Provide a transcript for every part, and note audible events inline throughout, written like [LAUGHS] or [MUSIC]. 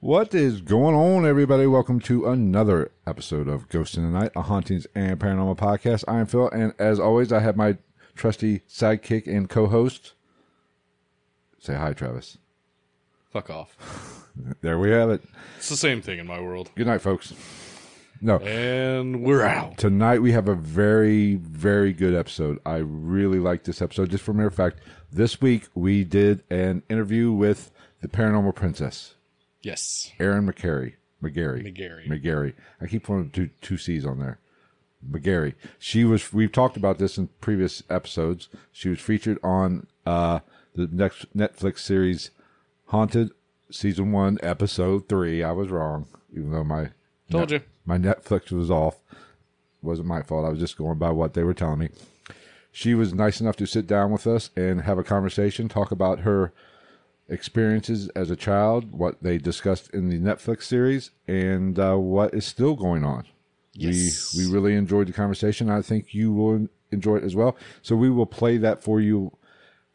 What is going on, everybody? Welcome to another episode of Ghost in the Night, a hauntings and paranormal podcast. I am Phil, and as always, I have my trusty sidekick and co-host. Say hi, Travis. Fuck off. [LAUGHS] There we have it. It's the same thing in my world. Good night, folks. No, And we're out. tonight we have a very, very good episode. I really like this episode. Just for a mere fact, this week we did an interview with the paranormal princess, Yes. Erin McCary. McGarry. McGarry. McGarry. I keep putting two two C's on there. McGarry. She was. We've talked about this in previous episodes. She was featured on uh, the next Netflix series, Haunted, season one, episode three. I was wrong, even though my Told you. my Netflix was off. wasn't my fault. I was just going by what they were telling me. She was nice enough to sit down with us and have a conversation, talk about her experiences as a child, what they discussed in the Netflix series, and uh, what is still going on. Yes. We we really enjoyed the conversation. I think you will enjoy it as well. So we will play that for you,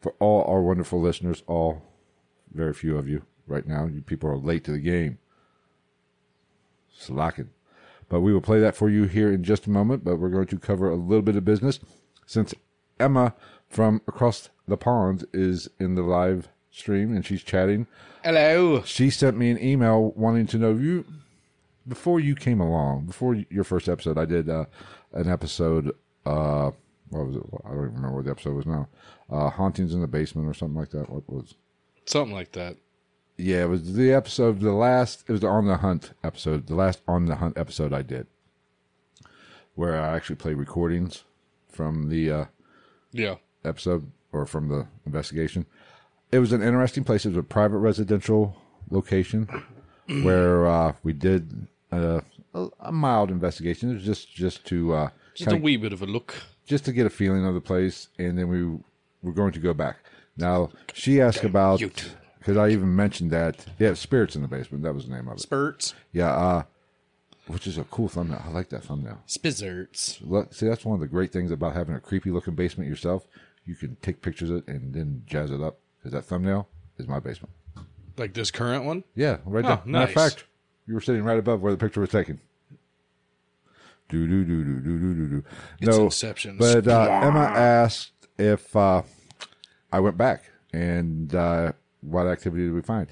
for all our wonderful listeners. All very few of you right now. You people are late to the game. Slacking. But we will play that for you here in just a moment. But we're going to cover a little bit of business since Emma from across the pond is in the live stream and she's chatting. Hello. She sent me an email wanting to know you before you came along, before your first episode. I did uh, an episode. Uh, what was it? I don't even remember what the episode was now. Uh, Hauntings in the basement or something like that. What was? Something like that. Yeah, it was the episode. The last. It was the on the hunt episode. The last on the hunt episode I did, where I actually played recordings from the uh, Yeah. episode or from the investigation. It was an interesting place. It was a private residential location [CLEARS THROAT] where uh, we did a, a, a mild investigation. It was just just to uh, Just a wee bit of a look. just to get a feeling of the place, and then we were going to go back. Now she asked about because I even mentioned that. Yeah, spirits in the basement. That was the name of it. Spurts. Yeah, uh, which is a cool thumbnail. I like that thumbnail. Spizzerts. Look, see, that's one of the great things about having a creepy looking basement yourself. You can take pictures of it and then jazz it up. Because that thumbnail is my basement. Like this current one. Yeah, right Oh, there. Matter of nice. fact, you were sitting right above where the picture was taken. Do do do do do do do do. It's No, Inception. but uh, Emma asked if uh, I went back and uh, what activity did we find.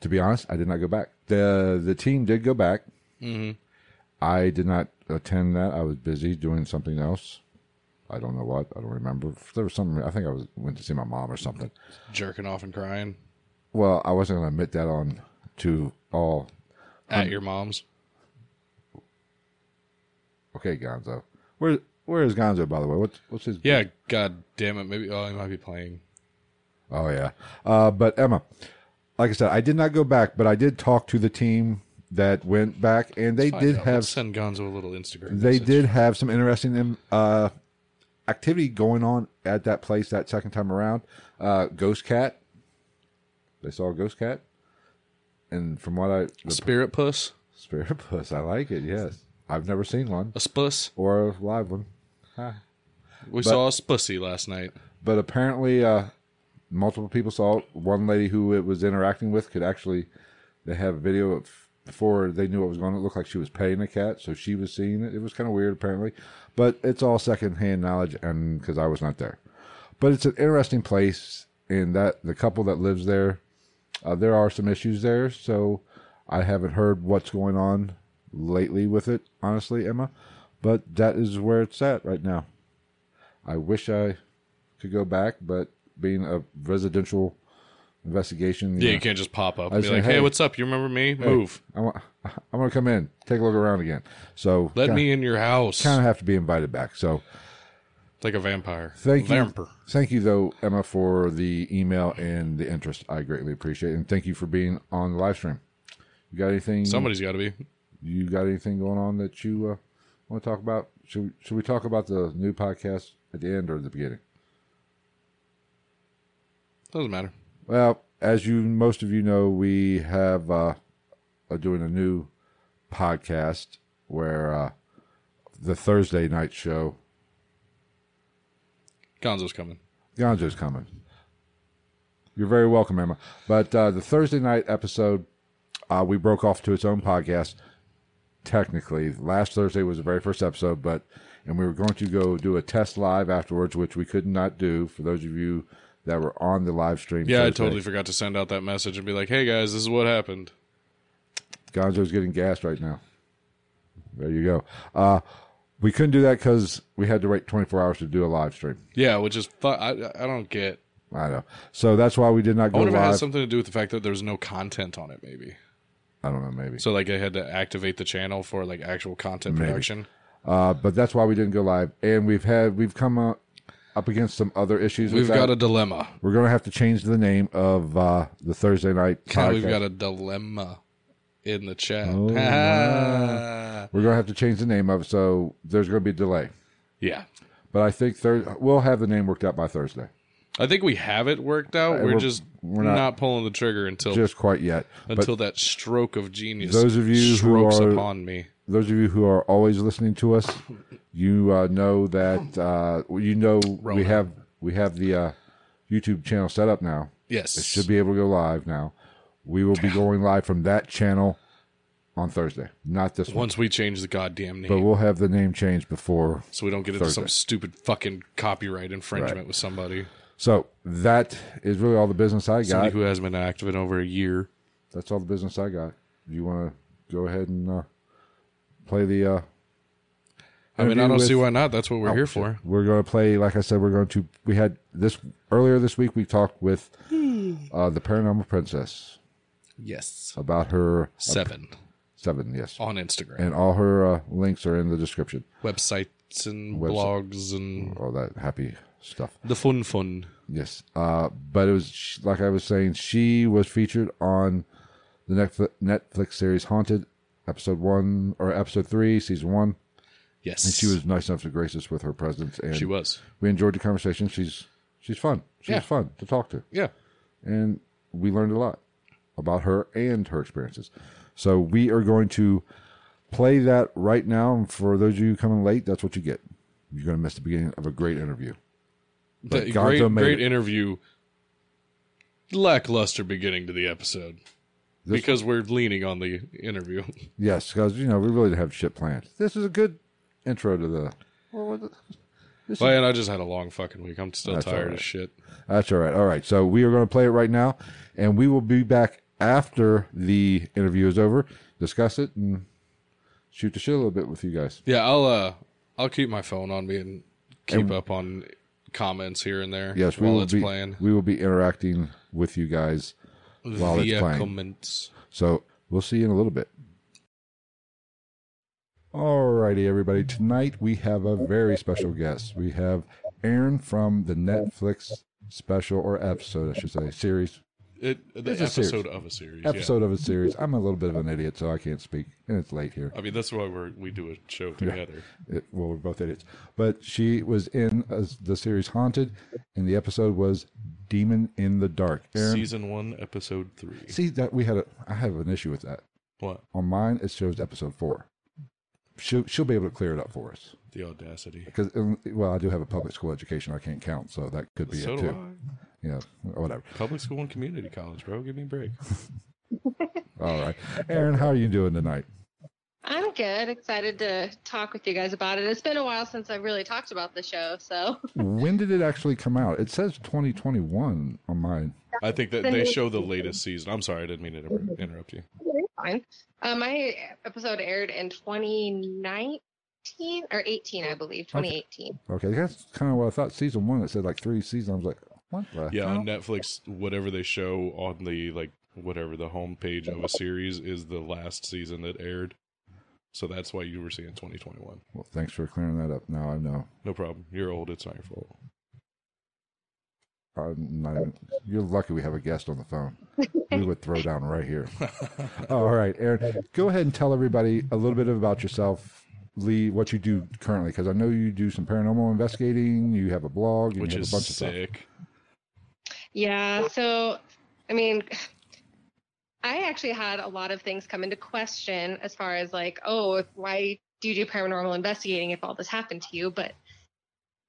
To be honest, I did not go back. the The team did go back. Mm-hmm. I did not attend that. I was busy doing something else. I don't know what. I don't remember. There was something. I think I was went to see my mom or something. Jerking off and crying Well, I wasn't going to admit that on to all. at your mom's. Okay, Gonzo. Where Where is Gonzo? By the way, what's what's his? Yeah. God damn it. Maybe. Oh, he might be playing. Oh yeah. Uh, but Emma, like I said, I did not go back, but I did talk to the team that went back, and they Find did out. have Let's send Gonzo a little Instagram. they message. did have some interesting um, uh, activity going on at that place that second time around. Uh, ghost cat. They saw a ghost cat, and from what I the Spirit puss. spirit puss, I like it. Yes, I've never seen one A spuss. or a live one, We saw a spussy last night. but apparently, uh, multiple people saw it. One lady who it was interacting with could actually. They have a video of before they knew what was going on. It looked like she was petting a cat, so she was seeing it. It was kind of weird, apparently, but it's all secondhand knowledge, and because I was not there. But it's an interesting place, and that the couple that lives there, uh, there are some issues there. So I haven't heard what's going on lately with it, honestly, Emma. But that is where it's at right now. I wish I could go back, but being a residential investigation. Yeah, know, you can't just pop up I and be like, "Hey, hey, what's up? You remember me? Move. I want, I want to come in, take a look around again. So Let me in your house." kind of have to be invited back. So like a vampire. thank you, Vampire. thank you though, Emma, for the email and the interest. I greatly appreciate it, and thank you for being on the live stream. You got anything? Somebody's got to be. You got anything going on that you uh, want to talk about? Should we, should we talk about the new podcast at the end or the beginning? Doesn't matter. Well, as you most of you know, we have uh, are doing a new podcast where uh, the Thursday night show Gonzo's coming. Gonzo's coming. You're very welcome, Emma. But uh, the Thursday night episode, uh, we broke off to its own podcast. Technically, last Thursday was the very first episode, but and we were going to go do a test live afterwards, which we could not do for those of you that were on the live stream. Yeah, I totally forgot to send out that message and be like, "Hey guys, this is what happened." Gonzo's getting gassed right now. There you go. Uh, we couldn't do that because we had to wait 24 hours to do a live stream. Yeah, which is fu- I I don't get. I know. So that's why we did not I go wonder if it live. has something to do with the fact that there's no content on it. Maybe I don't know, maybe. so. Like I had to activate the channel for like actual content Maybe. production. Uh, but that's why we didn't go live. And we've had we've come uh, up against some other issues. We've got that. a dilemma. We're going to have to change the name of uh, the Thursday night podcast. We've got a dilemma in the chat. Oh, [LAUGHS] We're going to have to change the name of it, so there's going to be a delay. yeah, But I think thir- we'll have the name worked out by Thursday. I think we have it worked out. Uh, We're, we're- just we're not, not- pulling the trigger until Just quite yet. But until that stroke of genius. Those of you who are- upon me. Those of you who are always listening to us, you uh, know that uh, you know we have we have the uh, YouTube channel set up now. Yes, It should be able to go live now. We will be going live from that channel on Thursday, not this one. once we change the goddamn name, But we'll have the name changed before. so we don't get into some stupid fucking copyright infringement with somebody. So that is really all the business I got. Somebody who hasn't been active in over a year. That's all the business I got. You want to go ahead and uh, play the? Uh, I mean, I don't see why not. That's what we're Oh, here for. We're going to play. Like I said, we're going to. We had this earlier this week. We talked with uh, the Paranormal Princess Yes, about her seven seven. Yes, on Instagram, and all her uh, links are in the description. websites and Website. blogs and All that happy stuff. the fun fun. Yes. Uh, but it was like I was saying, she was featured on the Netflix, Netflix series Haunted, episode one or episode three, season one. Yes, And she was nice enough to grace us with her presence, and She was. we enjoyed the conversation. She's she's fun. She's Yeah. fun to talk to, Yeah. and we learned a lot about her and her experiences. So we are going to play that right now. And for those of you coming late, that's what you get. You're going to miss the beginning of a great interview. But The- Gonzo great, great it. interview. Lackluster beginning to the episode because we're leaning on the interview. [LAUGHS] Yes, because you know we really have shit planned. This is a good intro to the. Well, what- this is- Well, and I just had a long fucking week. I'm still That's tired alright. as shit. that's all right. All right, so we are going to play it right now, and we will be back after the interview is over, discuss it, and shoot the shit a little bit with you guys. Yeah, I'll uh, I'll keep my phone on me and keep And- up on comments here and there. Yes, we will it's be. playing We will be interacting with you guys while it's via playing. comments. So we'll see you in a little bit. Alrighty, everybody. Tonight we have a very special guest. We have Erin from the Netflix special or episode, I should say, series It the It's a series. episode of a series. episode of a series. I'm a little bit of an idiot, so I can't speak, and it's late here. I mean, that's why we're we do a show together. It, well, we're both idiots. But she was in uh, the series Haunted, and the episode was Demon in the Dark. Erin, Season one, episode three. see that we had a. I have an issue with that. What On mine, it shows episode four. She'll she'll be able to clear it up for us the audacity? because well, I do have a public school education. I can't count, so that could be So it do too. I. You know, whatever. Public school and community college, bro. Give me a break. [LAUGHS] All right, Erin, how are you doing tonight? I'm good. Excited to talk with you guys about it. It's been a while since I've really talked about the show, so [LAUGHS] when did it actually come out? It says 2021 on mine. I think that they show the latest season. I'm sorry, I didn't mean to inter- interrupt you. fine. Uh, my episode aired in 2019 or 18, I believe, 2018. Okay, that's kind of what I thought. Season one, it said like three seasons. I was like, What the Yeah, hell? on Netflix, whatever they show on the like whatever the homepage of a series is the last season that aired. So that's why you were seeing 2021. Well, thanks for clearing that up. Now I know. No problem. You're old. It's not your fault. I'm not even, you're lucky we have a guest on the phone. [LAUGHS] we would throw down right here. All right, Erin, go ahead and tell everybody a little bit about yourself, Lee, what you do currently, because I know you do some paranormal investigating. You have a blog, and Which you have is a bunch of stuff. sick. Yeah. So, I mean, I actually had a lot of things come into question as far as like, oh, why do you do paranormal investigating if all this happened to you? But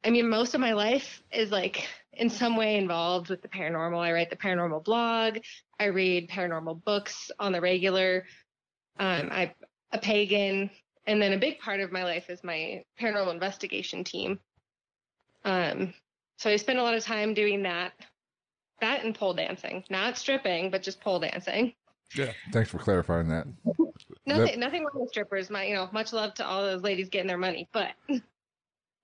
I mean, most of my life is like in some way involved with the paranormal. I write the paranormal blog. I read paranormal books on the regular. Um, I'm a pagan. And then a big part of my life is my paranormal investigation team. Um, so I spend a lot of time doing that that and pole dancing. Not stripping, but just pole dancing. Yeah. Thanks for clarifying that. Nothing, That- nothing wrong with strippers. My, you know, much love to all those ladies getting their money, but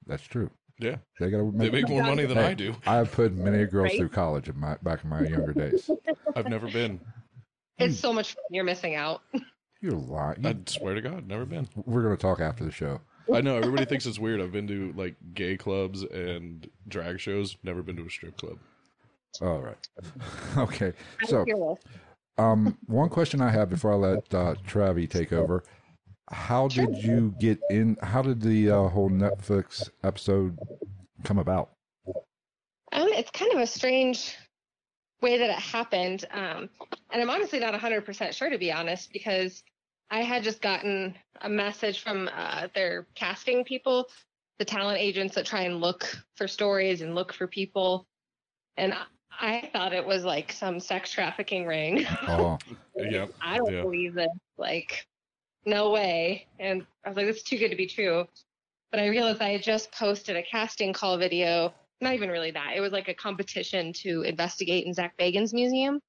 That's true. Yeah. They got to They make more money than Hey, I do. I have put many [LAUGHS] girls Right? through college in my back in my younger days. [LAUGHS] I've never been. it's so much fun. You're missing out. [LAUGHS] You're lying. I swear to God, never been. We're going to talk after the show. I know everybody thinks it's weird. I've been to like gay clubs and drag shows. Never been to a strip club. All right. [LAUGHS] Okay. So, um, one question I have before I let uh, Travi take over: How did you get in? How did the uh, whole Netflix episode come about? Um, it's kind of a strange way that it happened. Um, and I'm honestly not 100% sure, to be honest, because I had just gotten a message from uh, their casting people, the talent agents that try and look for stories and look for people. And I, I thought it was like some sex trafficking ring. [LAUGHS] Oh, Yep. I don't Yeah. believe this. Like, no way. And I was like, this is too good to be true. But I realized I had just posted a casting call video. Not even really that. It was like a competition to investigate in Zak Bagans' museum.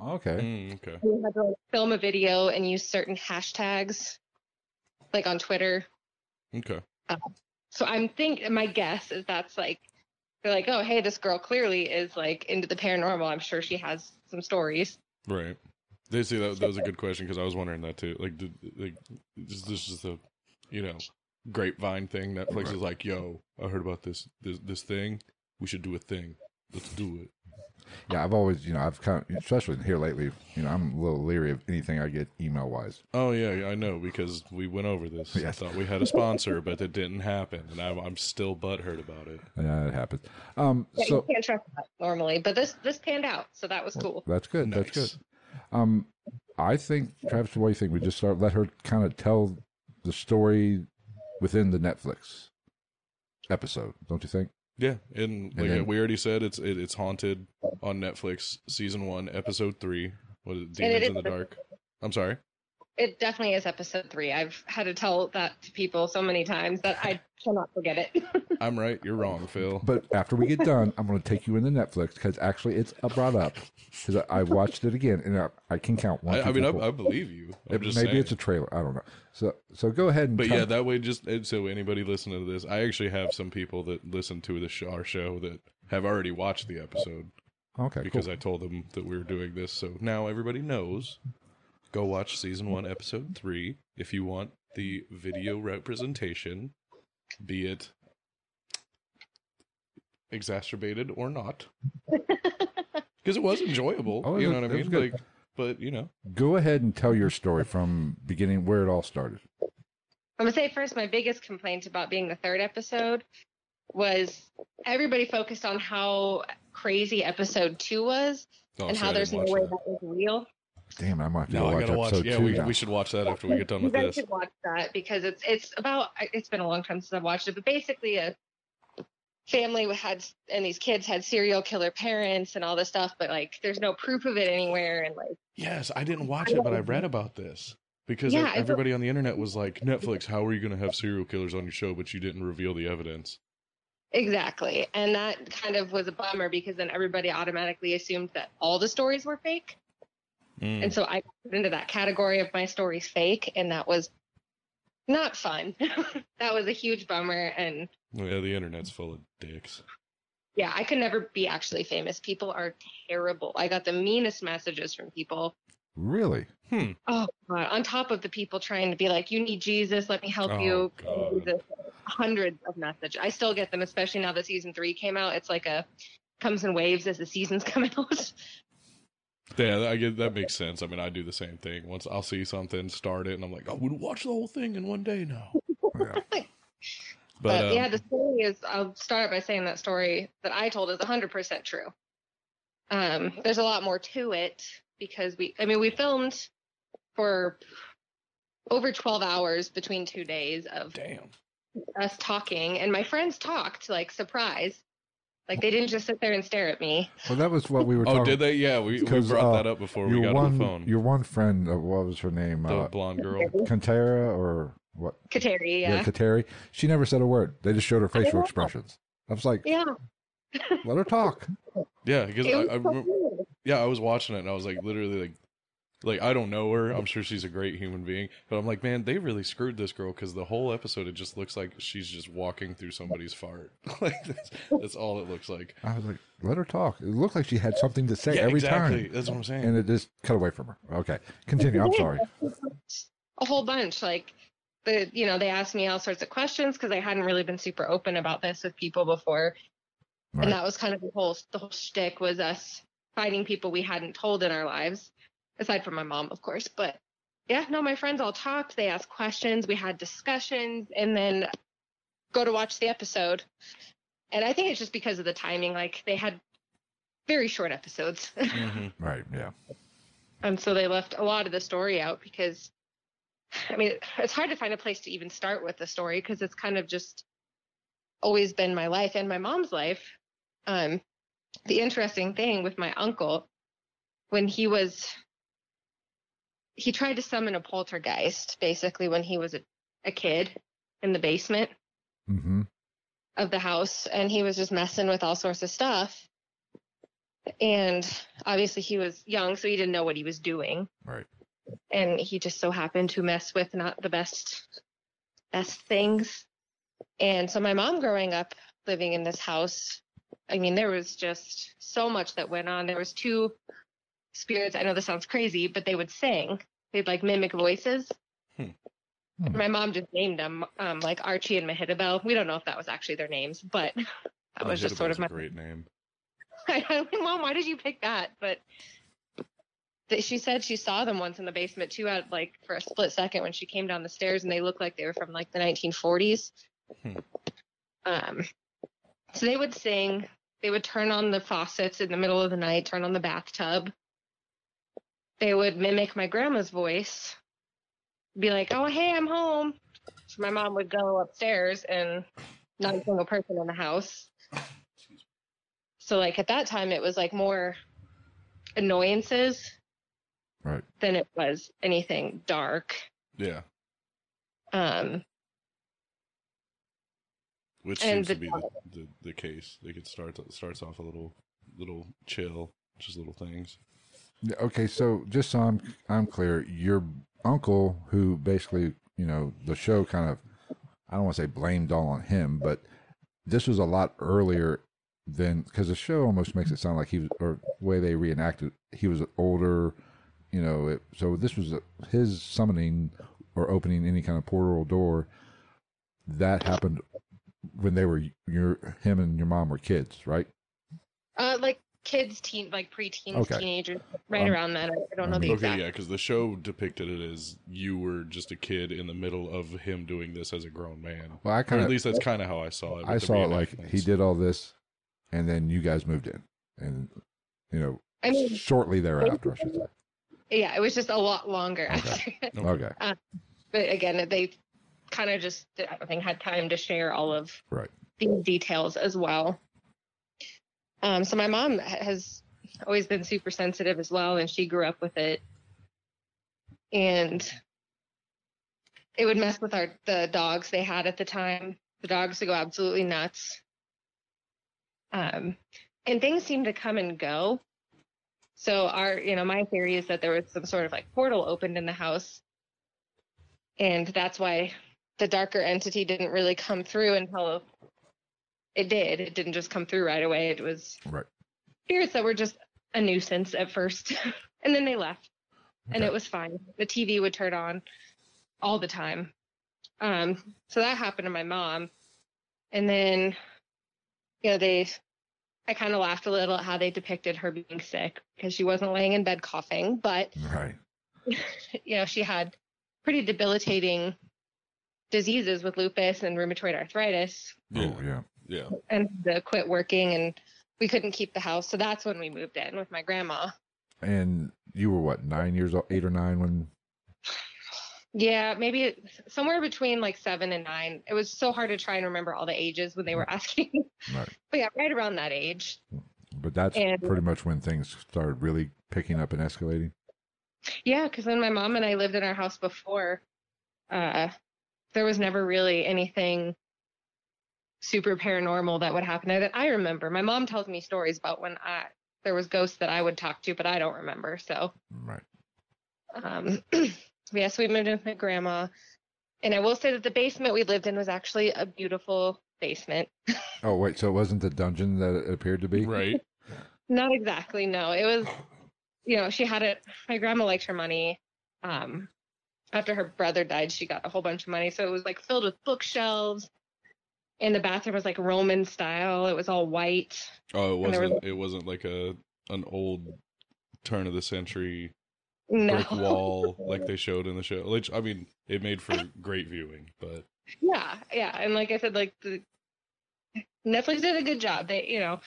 okay. Mm, okay. We had to like, film a video and use certain hashtags, like on Twitter. Okay. So I'm think my guess is that's like they're like, oh hey, this girl clearly is like into the paranormal. I'm sure she has some stories. Right. They see that that was a good question because I was wondering that too. Like, did, like this, this is the, you know, grapevine thing. Netflix is like, yo, I heard about this this this thing. We should do a thing. Let's do it. Yeah, I've always, you know, I've kind of, especially here lately, you know, I'm a little leery of anything I get email wise. Oh yeah, yeah, I know because we went over this. [LAUGHS] I thought we had a sponsor, but it didn't happen, and I'm, I'm still butthurt about it. Yeah, it happens. Um, Yeah, so you can't trust that normally, but this this panned out, so that was cool. that's good. That's good. Um, I think Travis, what do you think? We just start let her kind of tell the story within the Netflix episode, don't you think? Yeah, and And like then- we already said, it's it, it's haunted on Netflix, season one, episode three. What is it, And Demons in is the Dark? I'm sorry. It definitely is episode three. I've had to tell that to people so many times that I [LAUGHS] cannot forget it. [LAUGHS] I'm right. You're wrong, Phil. But after we get done, I'm going to take you into Netflix because actually it's uh, brought up because I, I watched it again and I, I can count one. I, I mean, I. I believe you. I'm It- just maybe saying. it's a trailer. I don't know. So so go ahead and But tell- yeah, that way, just so anybody listening to this, I actually have some people that listen to the show, our show that have already watched the episode okay, because cool. I told them that we were doing this. So now everybody knows. Go watch season one, episode three, if you want the video representation, be it exacerbated or not, [LAUGHS] because it was enjoyable. Oh, you know what I mean? Like, but you know, go ahead and tell your story from beginning where it all started. I'm gonna say first, my biggest complaint about being the third episode was everybody focused on how crazy episode two was oh, and see, how there's no way that. that was real. Damn, I might have to No, go I watch gotta watch. episode Yeah, two we, now. we should watch that after we get done You with guys this. should watch that because it's it's about. It's been a long time since I've watched it, but basically a family had and these kids had serial killer parents and all this stuff, but like there's no proof of it anywhere, and like Yes, I didn't watch it, but I read about this because Yeah, everybody on the internet was like, "Netflix, how are you going to have serial killers on your show, but you didn't reveal the evidence?" exactly, and that kind of was a bummer because then everybody automatically assumed that all the stories were fake. Mm. And so I put into that category of my stories fake, and that was not fun. [LAUGHS] that was a huge bummer. And Yeah, the internet's full of dicks. yeah, I could never be actually famous. People are terrible. I got the meanest messages from people. Really? Hmm. Oh, God. on top of the people trying to be like, "You need Jesus, let me help Oh, you." God. Jesus. Hundreds of messages. I still get them, especially now that season three came out. It's like a comes in waves as the seasons [LAUGHS] come out. Yeah, I get that makes sense. I mean, I do the same thing. Once I'll see something, start it, and I'm like, I would watch the whole thing in one day now. Yeah. [LAUGHS] But, But, um, yeah, the story is. I'll start by saying that story that I told is 100% true. Um, there's a lot more to it because we. I mean, we filmed for over 12 hours between two days of damn. us talking, and my friends talked like surprise. Like they didn't just sit there and stare at me. Well, that was what we were Oh, did they? Yeah, we, we 'Cause, brought uh, that up before we your got one, on the phone. Your one friend, uh, what was her name? the Uh, blonde girl. Cantera or what? Kateri, yeah. Kateri. She never said a word. They just showed her facial know. expressions. I was like, Yeah. let her talk. Yeah, because I, I so remember, yeah, I was watching it and I was like, literally, like, like I don't know her. I'm mm-hmm. sure she's a great human being, but I'm like, man, they really screwed this girl because the whole episode it just looks like she's just walking through somebody's fart. [LAUGHS] like that's, that's all it looks like. I was like, let her talk. It looked like she had something to say yeah, every exactly. time. That's what I'm saying. And it just cut away from her. Okay. Continue. I'm sorry. a whole bunch. Like the, you know, they asked me all sorts of questions because I hadn't really been super open about this with people before, Right. and that was kind of the whole the whole shtick was us finding people we hadn't told in our lives, aside from my mom, of course. But yeah, no, my friends all talked. They asked questions. We had discussions, and then go to watch the episode. And I think it's just because of the timing. Like they had very short episodes. [LAUGHS] Mhm. Right. Yeah. And so they left a lot of the story out because, I mean, it's hard to find a place to even start with the story because it's kind of just always been my life and my mom's life. Um, the interesting thing with my uncle, when he was, he tried to summon a poltergeist basically when he was a, a kid in the basement Mm-hmm. of the house and he was just messing with all sorts of stuff. And obviously he was young, so he didn't know what he was doing. Right. And he just so happened to mess with not the best best things. And so my mom growing up living in this house, I mean, there was just so much that went on. There was two spirits. I know this sounds crazy, but they would sing. They'd like mimic voices. Hmm. Hmm. My mom just named them um, like Archie and Mehitabel. We don't know if that was actually their names, but [LAUGHS] that was just sort of my a great name. [LAUGHS] I mean, Mom, why did you pick that? But she said she saw them once in the basement too, at like for a split second when she came down the stairs, and they looked like they were from like the 1940s. Hmm. Um, so they would sing. They would turn on the faucets in the middle of the night, turn on the bathtub. They would mimic my grandma's voice, be like, "Oh, hey, I'm home." So my mom would go upstairs, and not a single person in the house. So like at that time it was like more annoyances Right. than it was anything dark. Yeah, Um which seems to be the, the, the case. Like it starts starts off a little little chill, just little things. Okay, so just so I'm I'm clear, your uncle, who basically, you know, the show kind of, I don't want to say blamed all on him, but this was a lot earlier than because the show almost makes it sound like he was, or the way they reenacted, he was older, you know. It, so this was a, his summoning or opening any kind of portal door. That happened when they were your him and your mom were kids, right? uh like kids teen like preteens, Okay. teenagers, right Um, around that. I I don't know the mean- Okay, exact yeah, because the show depicted it as you were just a kid in the middle of him doing this as a grown man. Well, I Or kind at least that's kind of how I saw it. I saw it like he did all this, and then you guys moved in, and you know, I mean shortly thereafter, I should say. yeah, it was just a lot longer Okay. after. [LAUGHS] Okay, but again, they kind of just I don't think had time to share all of right. these details as well. Um, so my mom has always been super sensitive as well, and she grew up with it, and it would mess with our the dogs they had at the time. The dogs would go absolutely nuts, um, and things seemed to come and go. So our, you know, my theory is that there was some sort of like portal opened in the house, and that's why the darker entity didn't really come through until it did. It didn't just come through right away. It was Right. spirits that were just a nuisance at first, [LAUGHS] and then they left, and it was fine. The TV would turn on all the time. Um, so that happened to my mom, and then, you know, they. I kind of laughed a little at how they depicted her being sick because she wasn't laying in bed coughing, but Right. [LAUGHS] you know, she had pretty debilitating diseases with lupus and rheumatoid arthritis Yeah. Oh yeah. Yeah. and the quit working and we couldn't keep the house. So that's when we moved in with my grandma. And you were what nine years old, eight or nine when? Yeah, maybe somewhere between like seven and nine. It was so hard to try and remember all the ages when they were asking. Right. [LAUGHS] but yeah, right around that age. But that's And- pretty much when things started really picking up and escalating. Yeah, because when my mom and I lived in our house before, uh, there was never really anything super paranormal that would happen that I remember. My mom tells me stories about when I there was ghosts that I would talk to, but I don't remember. So, Right. um, [CLEARS THROAT] yeah, so we moved in with my grandma, and I will say that the basement we lived in was actually a beautiful basement. [LAUGHS] Oh wait, so it wasn't the dungeon that it appeared to be? Right. [LAUGHS] Not exactly, no. It was, you know, she had it. My grandma liked her money. Um, after her brother died, she got a whole bunch of money, so it was like filled with bookshelves. And the bathroom was like Roman style. It was all white. Oh, it there was- wasn't. It wasn't like a an old turn of the century No. brick [LAUGHS] wall like they showed in the show. Which I mean, it made for great viewing, but Yeah, yeah. And like I said, like the Netflix did a good job. They, you know,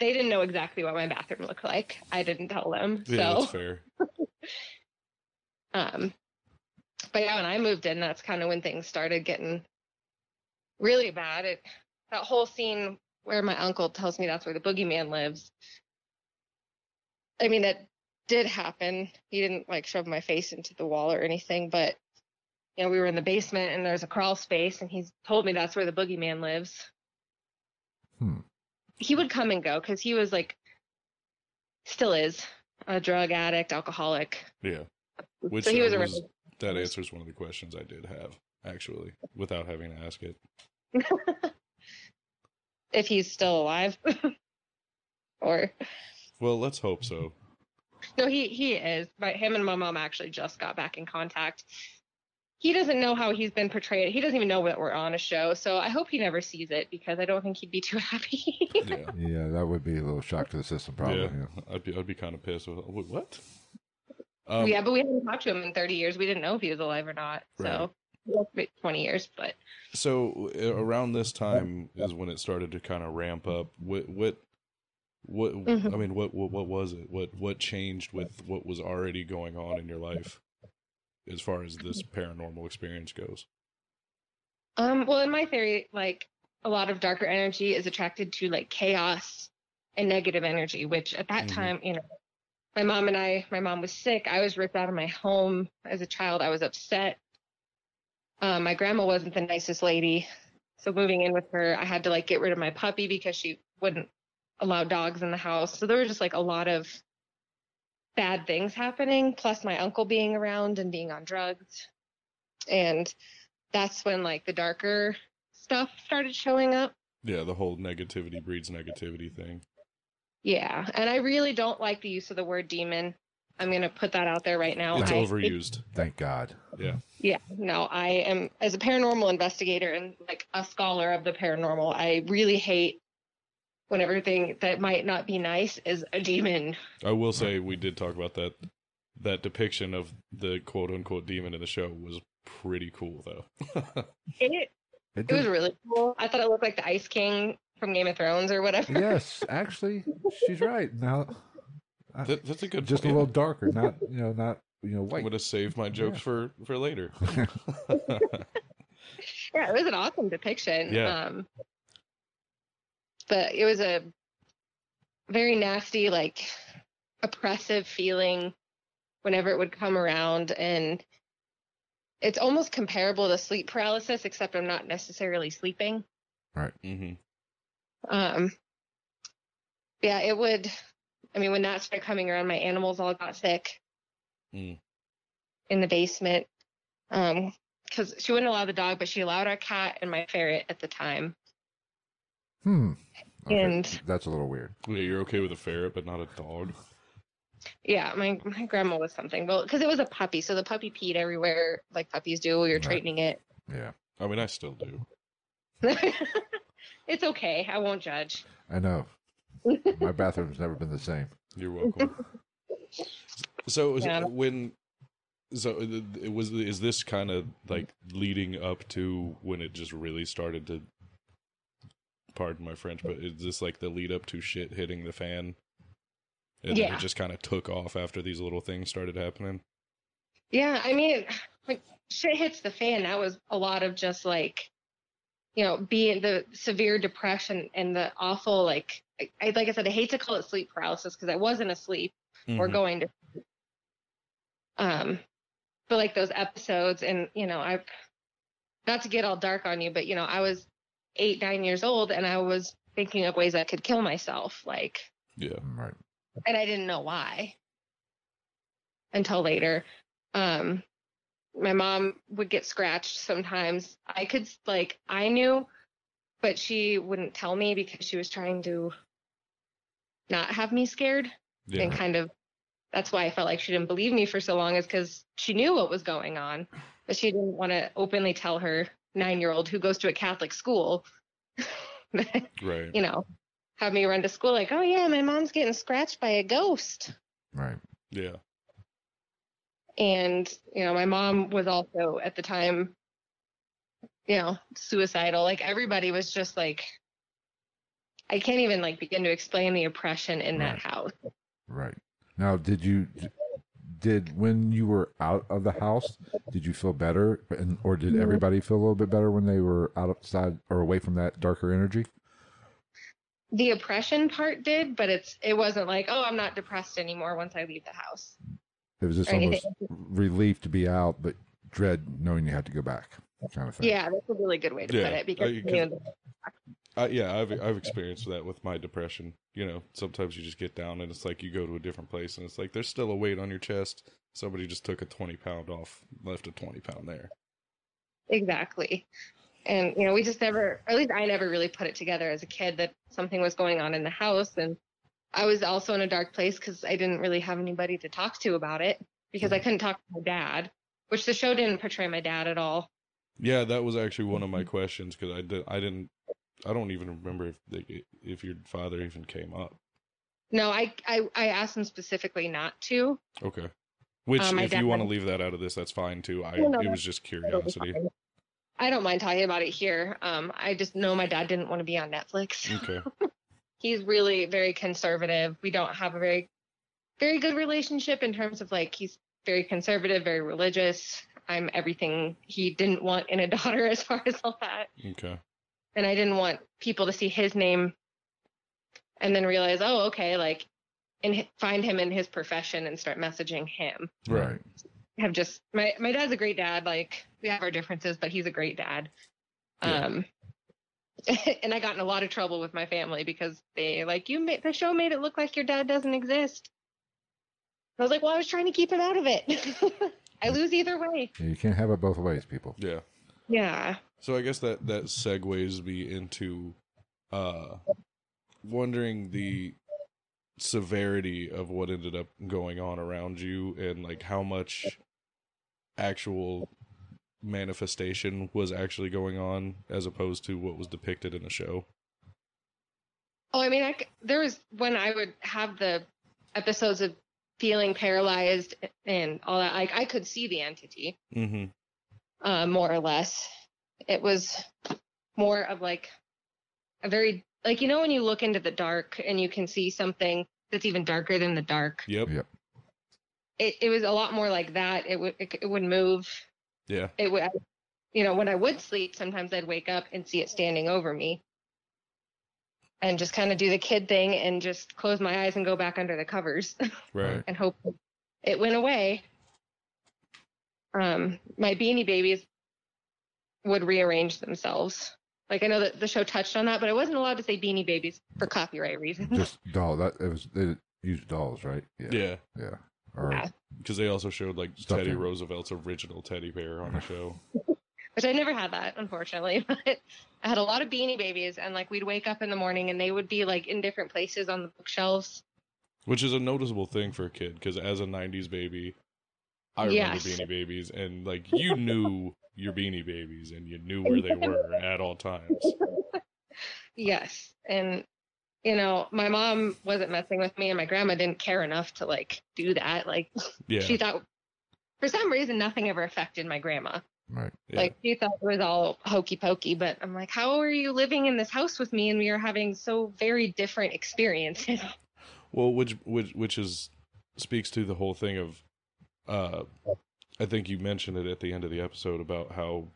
they didn't know exactly what my bathroom looked like. I didn't tell them. yeah, so that's fair. [LAUGHS] Um, but yeah, when I moved in, that's kind of when things started getting really bad. It that whole scene where my uncle tells me that's where the boogeyman lives. I mean, that did happen. He didn't like shove my face into the wall or anything, but you know, we were in the basement and there's a crawl space, and he's told me that's where the boogeyman lives. Hmm. He would come and go because he was like, still is a drug addict, alcoholic. Yeah. Which so he was was- that answers one of the questions I did have actually, without having to ask it. [LAUGHS] if he's still alive. [LAUGHS] or Well, let's hope so. no, he he is. But him and my mom actually just got back in contact. He doesn't know how he's been portrayed. He doesn't even know that we're on a show. So I hope he never sees it because I don't think he'd be too [LAUGHS] happy. Yeah. Yeah, that would be a little shock to the system, probably. yeah. yeah. I'd be I'd be kind of pissed. With, what? Um, yeah, but we haven't talked to him in 30 years. We didn't know if he was alive or not. So maybe 20 years, but So uh, around this time is when it started to kind of ramp up. What what what Mhm. I mean, what, what what was it? What what changed with what was already going on in your life as far as this paranormal experience goes? Um, well, in my theory, like a lot of darker energy is attracted to like chaos and negative energy, which at that Mhm. time, you know, my mom and I, my mom was sick. I was ripped out of my home as a child. I was upset. Um, my grandma wasn't the nicest lady. So moving in with her, I had to like get rid of my puppy because she wouldn't allow dogs in the house. So there were just like a lot of bad things happening, plus my uncle being around and being on drugs. And that's when like the darker stuff started showing up. Yeah, the whole negativity breeds negativity thing. Yeah. And I really don't like the use of the word demon. I'm going to put that out there right now. It's I, overused. Thank God. Yeah. Yeah, no, I am as a paranormal investigator and like a scholar of the paranormal, I really hate when everything that might not be nice is a demon. I will say we did talk about that. That depiction of the quote unquote demon in the show was pretty cool, though. [LAUGHS] It It it was really cool. I thought it looked like the Ice King from Game of Thrones or whatever. yes, actually, she's right. Now, I- that, that's a good. just a little [LAUGHS] darker, not you know, not you know, I'm white. gonna save my jokes Yeah. for for later. [LAUGHS] Yeah, it was an awesome depiction. Yeah. Um, but it was a very nasty, like oppressive feeling whenever it would come around, and it's almost comparable to sleep paralysis, except I'm not necessarily sleeping. Right. Mm-hmm. Um, yeah, it would. I mean, when that started coming around, my animals all got sick Mm. in the basement. Um, because she wouldn't allow the dog, but she allowed our cat and my ferret at the time. Hmm. Okay, And- that's a little weird. Yeah, you're okay with a ferret, but not a dog. Yeah, my my grandma was something. Well, because it was a puppy, so the puppy peed everywhere, like puppies do. We were Right. straightening it. Yeah, I mean, I still do. [LAUGHS] it's okay. I won't judge. I know. My bathroom's never been the same. You're welcome. [LAUGHS] so is- Yeah. when so uh, it it was is this kind of like leading up to when it just really started to pardon my french but is this like the lead up to shit hitting the fan and then Yeah. it just kind of took off after these little things started happening Yeah, I mean, like shit hits the fan. That was a lot of just like, you know, being the severe depression and the awful like. I, I like I said, I hate to call it sleep paralysis because I wasn't asleep or Mhm. going to. Um, but like those episodes, and you know, I've not to get all dark on you, but you know, I was eight, nine years old, and I was thinking of ways I could kill myself, like yeah Right. and I didn't know why until later. Um, my mom would get scratched sometimes. I could like I knew, but she wouldn't tell me because she was trying to not have me scared yeah and kind of that's why I felt like she didn't believe me for so long is because she knew what was going on, but she didn't want to openly tell her nine year old who goes to a Catholic school, [LAUGHS] right you know, have me run to school like, oh yeah, my mom's getting scratched by a ghost. Right. yeah and you know my mom was also at the time you know suicidal like everybody was just like i can't even like begin to explain the oppression in that house Right. Now, did you did when you were out of the house? Did you feel better, and or did mm-hmm. everybody feel a little bit better when they were outside or away from that darker energy? the oppression part did but it's it wasn't like oh i'm not depressed anymore once i leave the house It was just or anything almost relief to be out, but dread knowing you had to go back, kind of thing. yeah that's a really good way to Yeah, put it because you 'cause- know, Uh, yeah, I've I've experienced that with my depression. You know, sometimes you just get down and it's like you go to a different place and it's like there's still a weight on your chest. Somebody just took a twenty pound off, left a twenty pound there. Exactly. And, you know, we just never, or at least I never really put it together as a kid that something was going on in the house. And I was also in a dark place because I didn't really have anybody to talk to about it because I couldn't talk to my dad, which the show didn't portray my dad at all. Yeah, that was actually one of my questions because I did I didn't I don't even remember if they, if your father even came up. No, I, I, I asked him specifically not to. Okay. Which, my if you want to leave that out of this, that's fine too. I No, no, it was just curiosity. I don't mind talking about it here. Um, I just know my dad didn't want to be on Netflix. [LAUGHS] Okay. he's really very conservative. We don't have a very, very good relationship in terms of like he's very conservative, very religious. I'm everything he didn't want in a [LAUGHS] daughter as far as all that. Okay. And I didn't want people to see his name and then realize, oh, okay, like, and find him in his profession and start messaging him. Right. have just my my dad's a great dad. Like we have our differences, but he's a great dad. Yeah. Um, [LAUGHS] and I got in a lot of trouble with my family because they like you made the show made it look like your dad doesn't exist. I was like, well, I was trying to keep him out of it. [LAUGHS] I lose either way. You can't have it both ways, people. Yeah. Yeah. So I guess that that segues me into uh wondering the severity of what ended up going on around you and like how much actual manifestation was actually going on as opposed to what was depicted in the show. Oh, I mean, I there was when I would have the episodes of feeling paralyzed and all that. Like I could see the entity. Mm-hmm. Uh, more or less. It was more of like a very like you know when you look into the dark and you can see something that's even darker than the dark. Yep. Yep. It it was a lot more like that. It would it, it would move. Yeah. It would you know when I would sleep sometimes I'd wake up and see it standing over me. And just kind of do the kid thing and just close my eyes and go back under the covers. [LAUGHS] Right. and hope it went away. Um, my beanie babies would rearrange themselves. Like I know that the show touched on that, but I wasn't allowed to say beanie babies for copyright reasons. [LAUGHS] Just doll. That it was. They used dolls, right? Yeah. Yeah. Or Yeah. Because they also showed like Stuffed Teddy in. Roosevelt's original teddy bear on the [LAUGHS] show. which I never had that, unfortunately. [LAUGHS] But I had a lot of beanie babies, and like we'd wake up in the morning and they would be like in different places on the bookshelves. Which is a noticeable thing for a kid because as a '90s baby, I remember Yes. Beanie Babies, and like you knew your Beanie Babies, and you knew where they were [LAUGHS] at all times. Yes. And, you know, my mom wasn't messing with me, and my grandma didn't care enough to like do that. Like, Yeah, she thought, for some reason, nothing ever affected my grandma. Right. yeah. Like, she thought it was all hokey pokey. But I'm like, how are you living in this house with me? And we are having so very different experiences. Well, which which which is speaks to the whole thing of, uh, I think you mentioned it at the end of the episode about how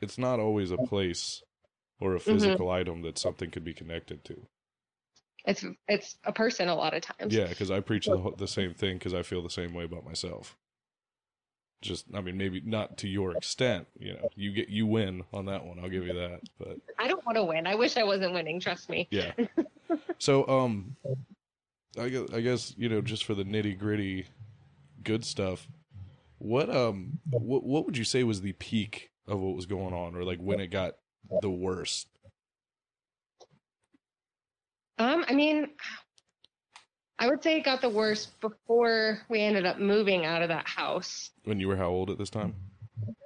it's not always a place or a physical item that something could be connected to. It's it's a person a lot of times. Yeah, because I preach the, whole- the same thing because I feel the same way about myself. Just, I mean, maybe not to your extent. You know, you get you win on that one. I'll give you that. But I don't want to win. I wish I wasn't winning. Trust me. yeah. [LAUGHS] So, um, I guess, I guess you know, just for the nitty gritty, good stuff. What um, what what would you say was the peak of what was going on, or like when it got the worst? Um, I mean, I would say it got the worst before we ended up moving out of that house. When you were how old at this time?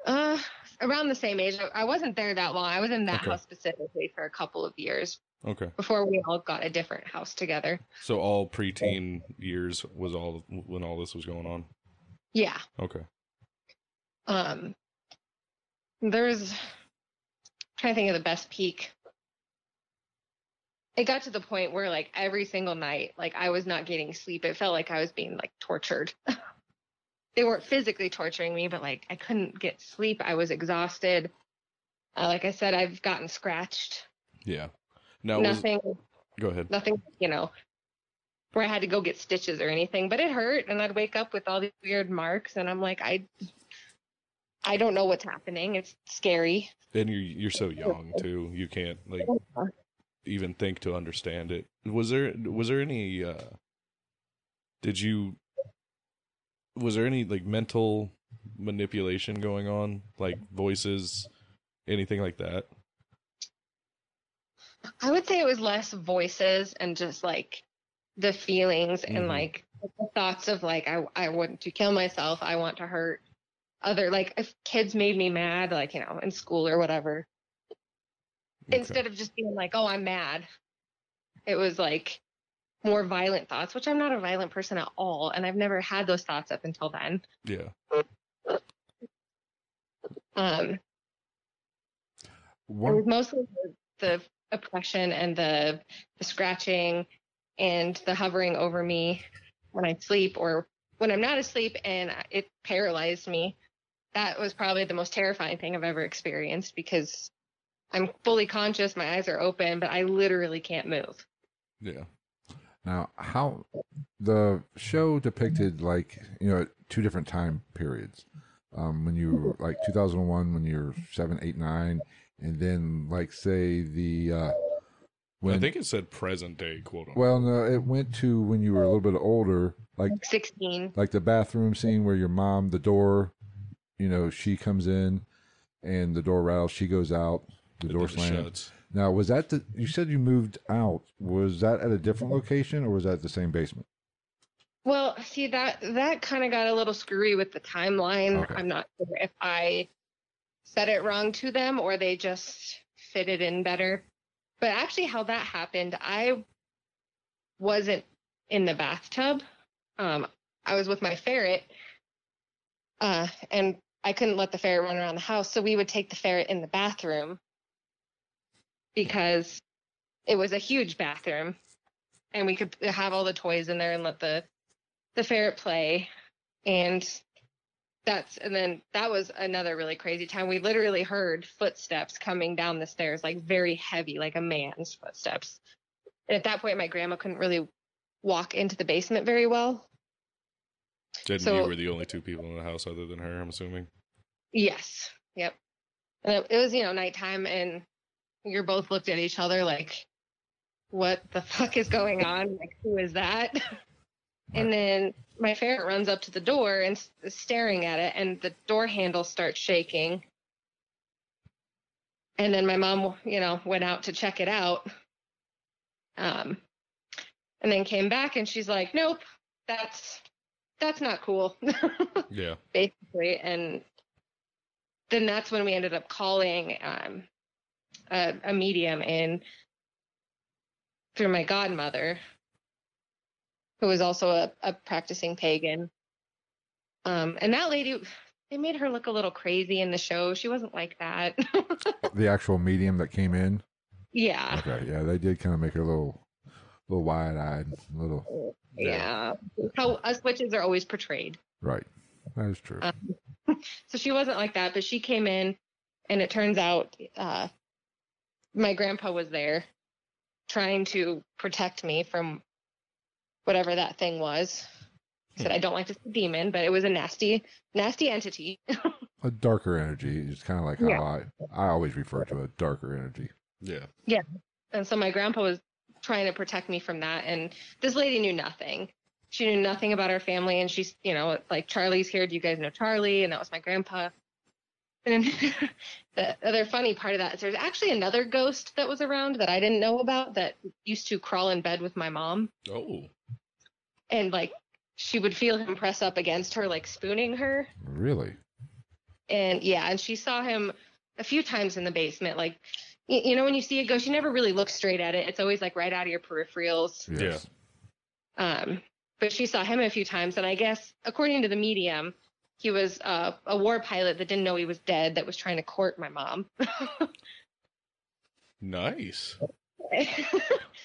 Uh, around the same age. I- wasn't there that long. I was in that Okay. house specifically for a couple of years Okay, before we all got a different house together. so all preteen years was all when all this was going on. Yeah. Okay. Um, there's trying to think of the best peak. It got to the point where like every single night, like I was not getting sleep. It felt like I was being like tortured. [LAUGHS] they weren't physically torturing me, but like I couldn't get sleep. I was exhausted. Uh, like I said, I've gotten scratched. Yeah. Was, nothing, go ahead. nothing, you know, where I had to go get stitches or anything, but it hurt. And I'd wake up with all these weird marks and I'm like, I, I don't know what's happening. It's scary. And you're you're so young too. You can't like even think to understand it. Was there was there any uh did you was there any like mental manipulation going on? Like voices, anything like that? I would say it was less voices and just like the feelings Mhm. and like the thoughts of like I I want to kill myself. I want to hurt other like if kids made me mad like you know in school or whatever Okay. instead of just being like oh I'm mad. It was like more violent thoughts, which I'm not a violent person at all, and I've never had those thoughts up until then. Yeah. Um, it was mostly the, the oppression and the, the scratching and the hovering over me when I sleep or when I'm not asleep and it paralyzed me. That was probably the most terrifying thing I've ever experienced because I'm fully conscious, my eyes are open, but I literally can't move. Yeah. Now, how the show depicted like you know two different time periods. Um, when you like 2001, when you're seven, eight, nine, and then like say the uh, when I think it said present day quote unquote. well, no, it went to when you were a little bit older, like 16. like the bathroom scene where your mom, the door, you know, she comes in, and the door rattles, she goes out, the It door slams. Now, was that the? You said you moved out. Was that at a different location, or was that the same basement? Well, see that that kind of got a little screwy with the timeline. Okay. I'm not sure if I said it wrong to them or they just fit it in better. But actually, how that happened, I wasn't in the bathtub. Um, I was with my ferret, uh, and I couldn't let the ferret run around the house, so we would take the ferret in the bathroom because it was a huge bathroom, and we could have all the toys in there and let the the ferret play and that's and then that was another really crazy time. We literally heard footsteps coming down the stairs like very heavy like a man's footsteps. And at that point my grandma couldn't really walk into the basement very well. And So- you were the only two people in the house other than her, I'm assuming. yes. Yep. And it, it was you know nighttime and you're both looked at each other like what the fuck is going on? Like who is that [LAUGHS] And then my ferret runs up to the door and is staring at it, and the door handle starts shaking. And then my mom, you know, went out to check it out. Um, and then came back and she's like, nope, that's that's not cool, [LAUGHS] Yeah. basically. And then that's when we ended up calling um, a, a medium in through my godmother, who was also a, a practicing pagan. Um, and that lady, they made her look a little crazy in the show. She wasn't like that. [LAUGHS] The actual medium that came in. yeah. Okay, yeah, they did kind of make her a little, little wide eyed, a little. Yeah. How us witches are always portrayed. Right, that is true. Uh, [LAUGHS] So she wasn't like that, but she came in, and it turns out uh, my grandpa was there trying to protect me from whatever that thing was. I said, hmm. I don't like to say demon, but it was a nasty, nasty entity. [LAUGHS] a darker energy It's kind of like Yeah. how I, I always refer to a darker energy. Yeah. Yeah. and so my grandpa was trying to protect me from that. And this lady knew nothing. She knew nothing about our family. And she's, you know, like, Charlie's here. Do you guys know Charlie? And that was my grandpa. And [LAUGHS] the other funny part of that is there's actually another ghost that was around that I didn't know about that used to crawl in bed with my mom. Oh. And like, she would feel him press up against her, like spooning her. Really? And yeah, and she saw him a few times in the basement. Like, y- you know, when you see a ghost, you never really look straight at it. It's always like right out of your peripherals. Yes. Um, but she saw him a few times, and I guess according to the medium, he was uh, a war pilot that didn't know he was dead that was trying to court my mom. Nice. [LAUGHS]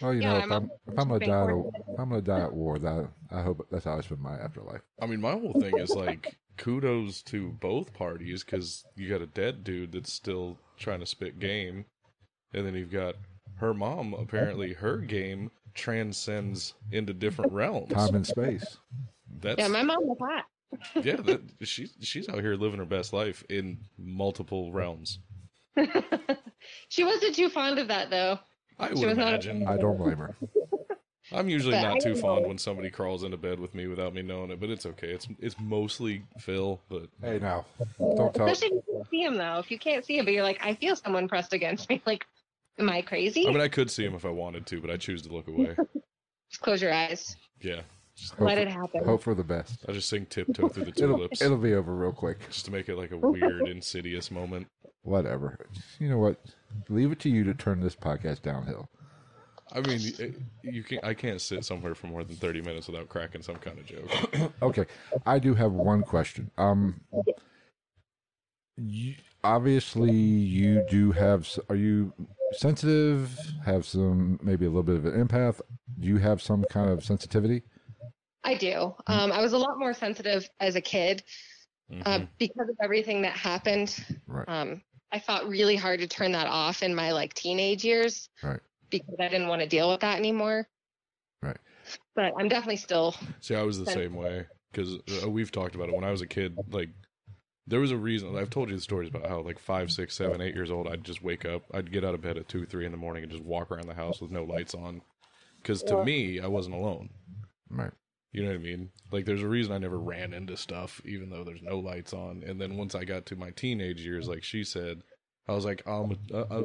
Well, you Yeah, know, if I'm- I'm if I'm gonna die, at if I'm gonna die at war, that I hope that's how I spend my afterlife. I mean, my whole thing is like kudos to both parties because you got a dead dude that's still trying to spit game, and then you've got her mom. Apparently, her game transcends into different realms. Time and space. That's yeah, my mom was hot. Yeah. That, she's she's out here living her best life in multiple realms. [LAUGHS] she wasn't too fond of that though. I She would was not imagine. I don't blame her. [LAUGHS] I'm usually But not too fond know. when somebody crawls into bed with me without me knowing it, but it's okay. It's it's mostly Phil, but Hey, now, don't tell. Especially if you can't see him though. If you can't see him, but you're like, I feel someone pressed against me. [LAUGHS] Like, am I crazy? I mean, I could see him if I wanted to, but I choose to look away. Just close your eyes. Yeah, Hope, Let it happen. hope for the best. I'll just sing tiptoe [LAUGHS] through the It'll tulips it'll be over real quick. just to make it like a weird, insidious moment. Whatever. You know what? Leave it to you to turn this podcast downhill. I mean, it- you can I can't sit somewhere for more than thirty minutes without cracking some kind of joke. [COUGHS] Okay, I do have one question. Um, you, obviously, you do have. Are you sensitive? Have some maybe a little bit of an empath? Do you have some kind of sensitivity? I do. Um, I was a lot more sensitive as a kid uh, Mhm. because of everything that happened. Right. Um, I fought really hard to turn that off in my like teenage years. Right. Because I didn't want to deal with that anymore. Right. But I'm definitely still. See, I was the same way because uh, we've talked about it. When I was a kid, like there was a reason. I've told you the stories about how, like five, six, seven, eight years old, I'd just wake up. I'd get out of bed at two, three in the morning and just walk around the house with no lights on. Because to Yeah. me, I wasn't alone. Right. You know what I mean? Like, there's a reason I never ran into stuff, even though there's no lights on. And then once I got to my teenage years, like she said, I was like, I'm, uh, uh,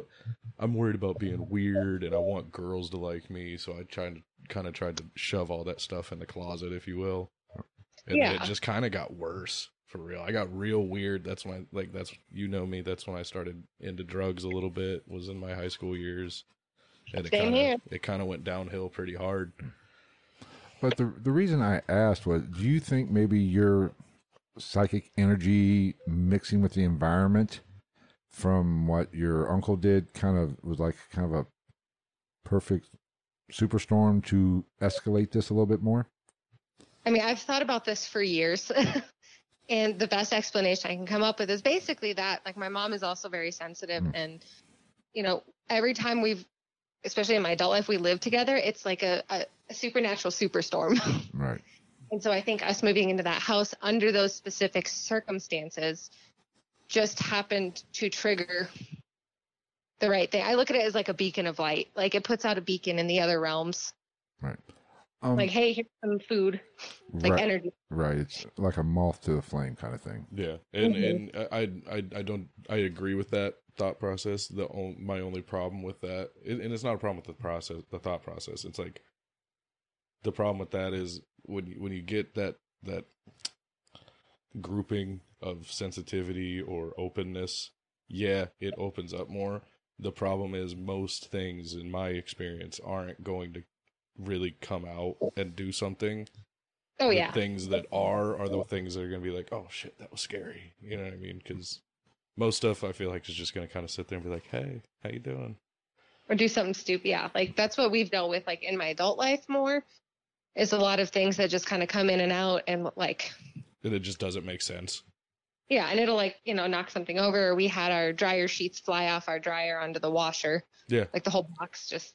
I'm worried about being weird, and I want girls to like me. So I tried to kind of tried to shove all that stuff in the closet, if you will. And then it just kind of got worse for real. I got real weird. That's when, I, like, that's you know me. That's when I started into drugs a little bit. Was in my high school years, and it Same kind here. of it kind of went downhill pretty hard. But the the reason I asked was, do you think maybe your psychic energy mixing with the environment from what your uncle did kind of was like kind of a perfect superstorm to escalate this a little bit more? I mean, I've thought about this for years. [LAUGHS] and the best explanation I can come up with is basically that like my mom is also very sensitive Mm. and you know, every time we've especially in my adult life we live together, it's like a, a, a supernatural superstorm. [LAUGHS] Right. and so I think us moving into that house under those specific circumstances just happened to trigger the right thing. I look at it as like a beacon of light. Like it puts out a beacon in the other realms. Right. Um, Like, hey, here's some food, like right, energy. right. It's like a moth to the flame kind of thing. Yeah, and Mhm. and I, I I I don't I agree with that thought process. The on, my only problem with that, and it's not a problem with the process, the thought process. It's like the problem with that is when you, when you get that that grouping of sensitivity or openness, yeah, it opens up more. The problem is most things, in my experience, aren't going to really come out and do something. Oh the yeah. things that are are the things that are going to be like, oh shit, that was scary. You know what I mean? Because most stuff I feel like is just going to kind of sit there and be like, hey, how you doing? or do something stupid. Yeah, like that's what we've dealt with, like in my adult life more, is a lot of things that just kind of come in and out, and like, And it just doesn't make sense. yeah, and it'll like you know knock something over. We had our dryer sheets fly off our dryer onto the washer. Yeah. like the whole box just.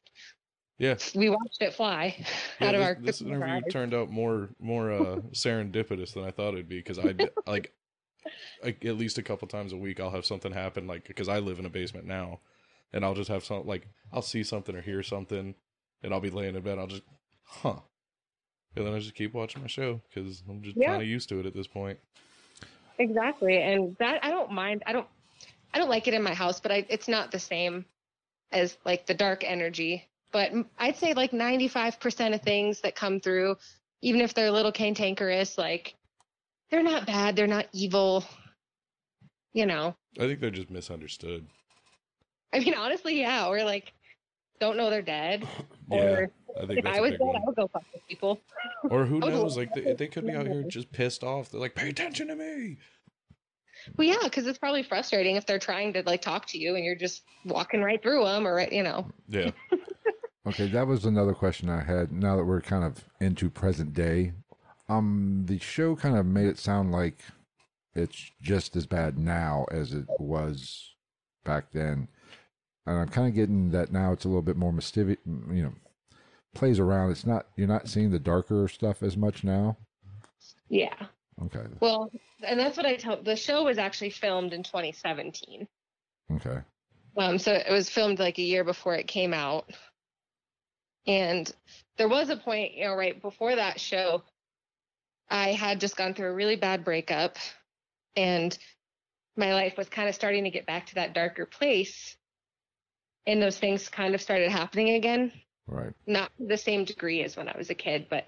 Yeah. We watched it fly Yeah, out of this, our. this interview turned out more more uh, [LAUGHS] serendipitous than I thought it'd be because I like, like at least a couple times a week I'll have something happen like because I live in a basement now, and I'll just have some like I'll see something or hear something, and I'll be laying in bed. I'll just huh, and then I just keep watching my show because I'm just Yeah. kind of used to it at this point. Exactly, and that I don't mind. I don't. I don't like it in my house, but I, it's not the same as like the dark energy. But I'd say like 95% of things that come through, even if they're a little cantankerous, like they're not bad, they're not evil. You know, I think they're just misunderstood. I mean, honestly, yeah, or like don't know they're dead. [LAUGHS] Yeah, Or I think if that's I a was big dead, one. I would go fuck with people. [LAUGHS] Or who oh, knows? Like they, they could be out here [LAUGHS] just pissed off. They're like, pay attention to me. Well, yeah, because it's probably frustrating if they're trying to like talk to you and you're just walking right through them, or you know. Yeah. Okay, that was another question I had. Now that we're kind of into present day, um, the show kind of made it sound like it's just as bad now as it was back then, and I'm kind of getting that now it's a little bit more mysterious. You know, plays around. It's not you're not seeing the darker stuff as much now. Yeah. Okay, Well, and that's what I tell. The show was actually filmed in 2017. okay, Um, so it was filmed like a year before it came out. And there was a point, you know, right before that show, I had just gone through a really bad breakup and my life was kind of starting to get back to that darker place. And those things kind of started happening again. right, Not the same degree as when I was a kid, but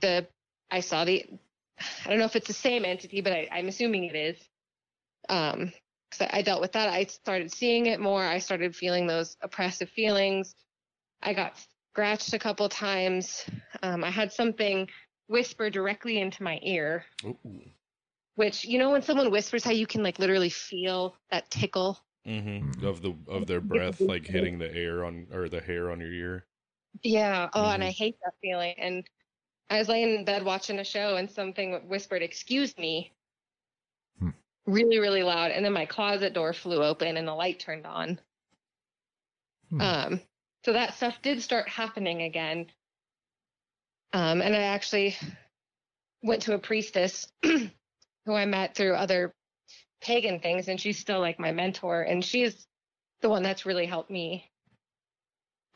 the I saw the I don't know if it's the same entity, but I, I'm assuming it is. Um, because I, I dealt with that. I started seeing it more. I started feeling those oppressive feelings. I got scratched a couple times. Um, I had something whisper directly into my ear, Ooh. which you know when someone whispers, how you can like literally feel that tickle. Mm-hmm. Of the of their breath like hitting the air on or the hair on your ear. Yeah. Oh, and Mhm. I hate that feeling. And I was laying in bed watching a show, and something whispered, "Excuse me," Hmm. really, really loud. And then my closet door flew open, and the light turned on. Hmm. Um, so that stuff did start happening again. Um, and I actually went to a priestess [CLEARS THROAT] who I met through other pagan things, and she's still like my mentor, and she's the one that's really helped me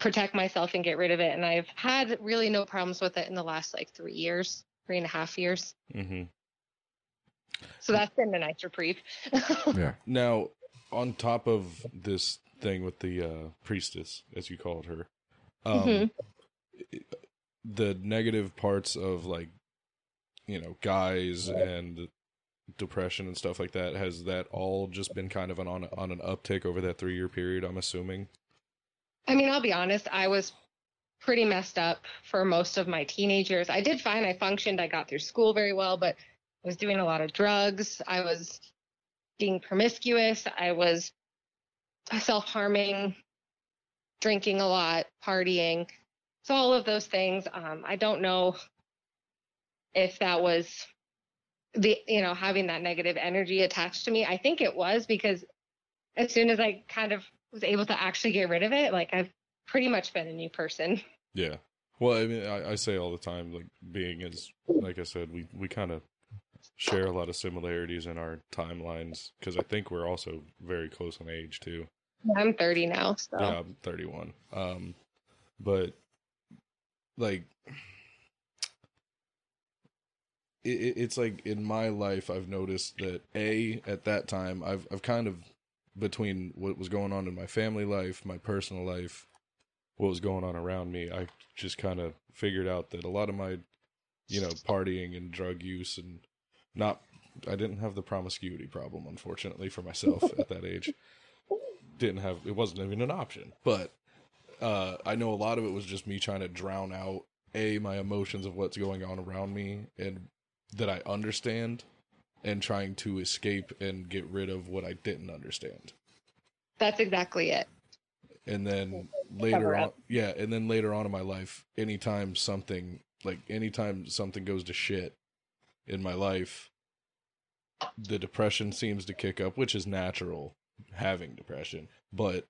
protect myself and get rid of it. And I've had really no problems with it in the last like three years, three and a half years. Mm-hmm. So that's been a nice reprieve. [LAUGHS] yeah, Now, on top of this thing with the uh, priestess, as you called her, um, Mhm. The negative parts of like, you know, guys and depression and stuff like that, has that all just been kind of an on on an uptick over that three year period? I'm assuming. I mean, I'll be honest, I was pretty messed up for most of my teenage years. I did fine. I functioned. I got through school very well, but I was doing a lot of drugs. I was being promiscuous. I was self harming, drinking a lot, partying. So, all of those things. Um, I don't know if that was the, you know, having that negative energy attached to me. I think it was because as soon as I kind of was able to actually get rid of it, like I've pretty much been a new person. Yeah. Well, I mean, I, I say all the time, like being as, like I said, we we kind of share a lot of similarities in our timelines because I think we're also very close in age too. I'm 30 now, so Yeah, I'm 31. Um, but like, it, it- it's like in my life, I've noticed that a at that time, I've I've kind of between what was going on in my family life, my personal life, what was going on around me, I just kind of figured out that a lot of my, you know, partying and drug use and not, I didn't have the promiscuity problem, unfortunately, for myself at that age. [LAUGHS] Didn't have, it wasn't even an option. But uh, I know a lot of it was just me trying to drown out, A, my emotions of what's going on around me and that I understand and trying to escape and get rid of what I didn't understand. That's exactly it. And then later on, yeah, and then later on in my life, anytime something like anytime something goes to shit in my life, the depression seems to kick up, which is natural having depression, but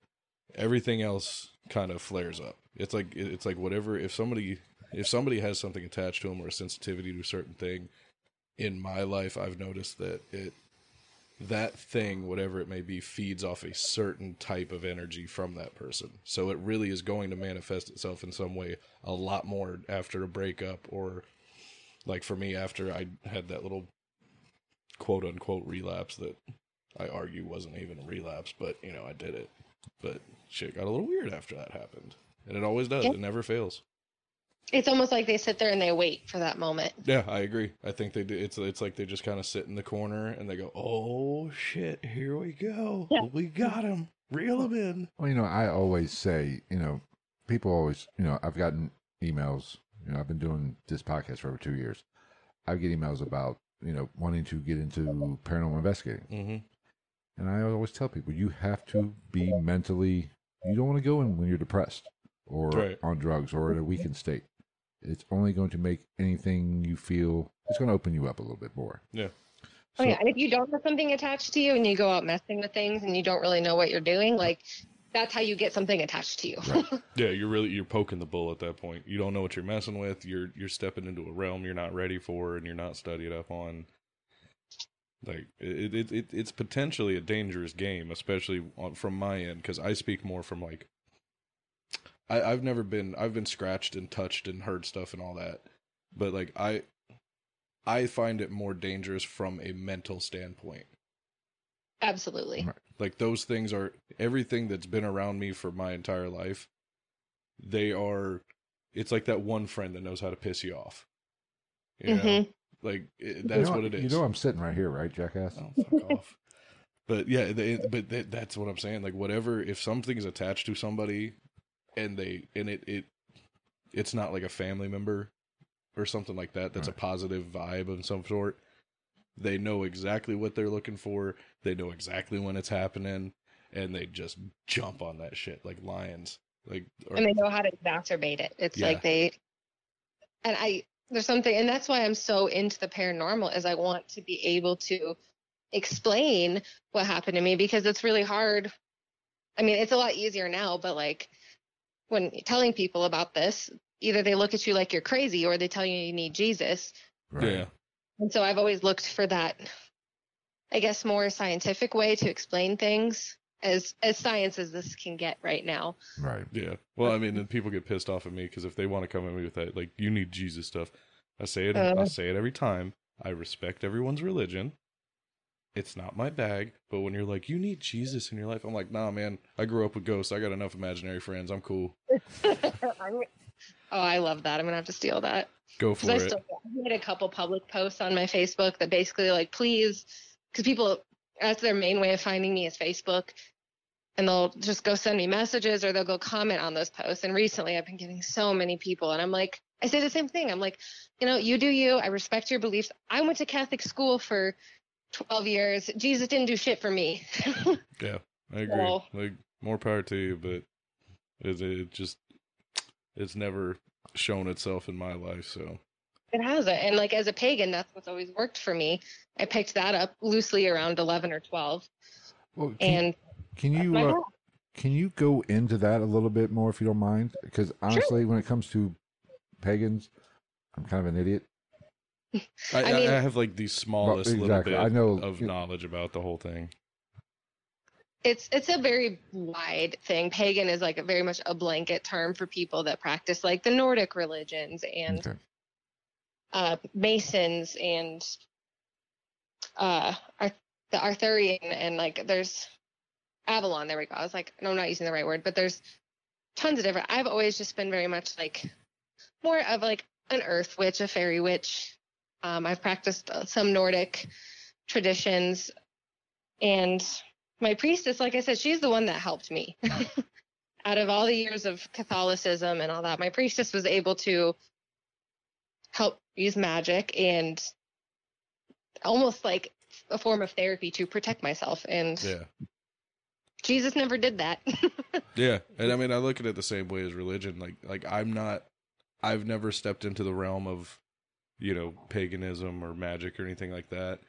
everything else kind of flares up. It's like it's like whatever if somebody if somebody has something attached to them or a sensitivity to a certain thing, in my life I've noticed that it that thing whatever it may be feeds off a certain type of energy from that person. So it really is going to manifest itself in some way a lot more after a breakup or like for me after I had that little quote unquote relapse that I argue wasn't even a relapse, but you know, I did it. But shit got a little weird after that happened. And it always does. Yeah. It never fails. It's almost like they sit there and they wait for that moment. Yeah, I agree. I think they do. It's it's like they just kind of sit in the corner and they go, "Oh shit, here we go. Yeah. We got him. Reel him in." Well, you know, I always say, you know, people always, you know, I've gotten emails. You know, I've been doing this podcast for over two years. I get emails about, you know, wanting to get into paranormal investigating. Mm-hmm. And I always tell people, you have to be mentally, you don't want to go in when you're depressed or Right. on drugs or in a weakened state. It's only going to make anything you feel, it's going to open you up a little bit more. Yeah. Oh So- yeah, and if you don't have something attached to you and you go out messing with things and you don't really know what you're doing, like that's how you get something attached to you. Right. [LAUGHS] Yeah, you're really you're poking the bull at that point. You don't know what you're messing with. You're you're stepping into a realm you're not ready for and you're not studied up on. Like it, it, it it's potentially a dangerous game, especially on, from my end, because I speak more from like. I, I've never been. I've been scratched and touched and heard stuff and all that, but like I, I find it more dangerous from a mental standpoint. Absolutely. Like those things are everything that's been around me for my entire life. They are. It's like that one friend that knows how to piss you off. You know, Mhm. Like it, You that's know- what it is. You know, I'm sitting right here, right, jackass? Oh, fuck [LAUGHS] off. But yeah, they, but that, that's what I'm saying. Like whatever, if something's attached to somebody, and they and it it, it's not like a family member or something like that. That's Right. a positive vibe of some sort. They know exactly what they're looking for. They know exactly when it's happening, and they just jump on that shit like lions. Like or, and they know how to exacerbate it. It's Yeah. like they and I there's something and that's why I'm so into the paranormal is I want to be able to explain what happened to me because it's really hard. I mean, it's a lot easier now, but like when telling people about this, either they look at you like you're crazy or they tell you you need Jesus. Right. yeah, And so I've always looked for that I guess more scientific way to explain things as as science as this can get right now. Right. Yeah. Well, I mean, then people get pissed off at me because if they want to come at me with that, like, you need Jesus stuff, I say it. I Uh. say it every time. I respect everyone's religion. It's not my bag, but when you're like, you need Jesus in your life, I'm like, nah, man. I grew up with ghosts. I got enough imaginary friends. I'm cool. [LAUGHS] Oh, I love that. I'm gonna have to steal that. Go Because for I it. still I made a couple public posts on my Facebook that basically like, please, because people that's their main way of finding me is Facebook, and they'll just go send me messages or they'll go comment on those posts. And recently, I've been getting so many people, and I'm like, I say the same thing. I'm like, you know, you do you. I respect your beliefs. I went to Catholic school for 12 years. Jesus didn't do shit for me. [LAUGHS] yeah, I agree. So- Like, more power to you, but it, it just, it's never shown itself in my life. So, It hasn't. And like as a pagan, that's what's always worked for me. I picked that up loosely around 11 or 12. Well, can, And can you uh, can you go into that a little bit more if you don't mind? Because honestly, when it comes to pagans, I'm kind of an idiot. I, [LAUGHS] I I, mean- I have like the smallest exactly. little bit I know- of knowledge about the whole thing. it's it's a very wide thing. Pagan is like a very much a blanket term for people that practice like the Nordic religions and Okay. uh, Masons and uh, Ar- the Arthurian and like there's Avalon. There we go. I was like, no, I'm not using the right word, but there's tons of different. I've always just been very much like more of like an earth witch, a fairy witch. Um, I've practiced some Nordic traditions, and my priestess, like I said, she's the one that helped me. [LAUGHS] Out of all the years of Catholicism and all that, my priestess was able to help use magic and almost like a form of therapy to protect myself. And Yeah. Jesus never did that. [LAUGHS] Yeah, and I mean, I look at it the same way as religion. Like, like I'm not, I've never stepped into the realm of, you know, paganism or magic or anything like that.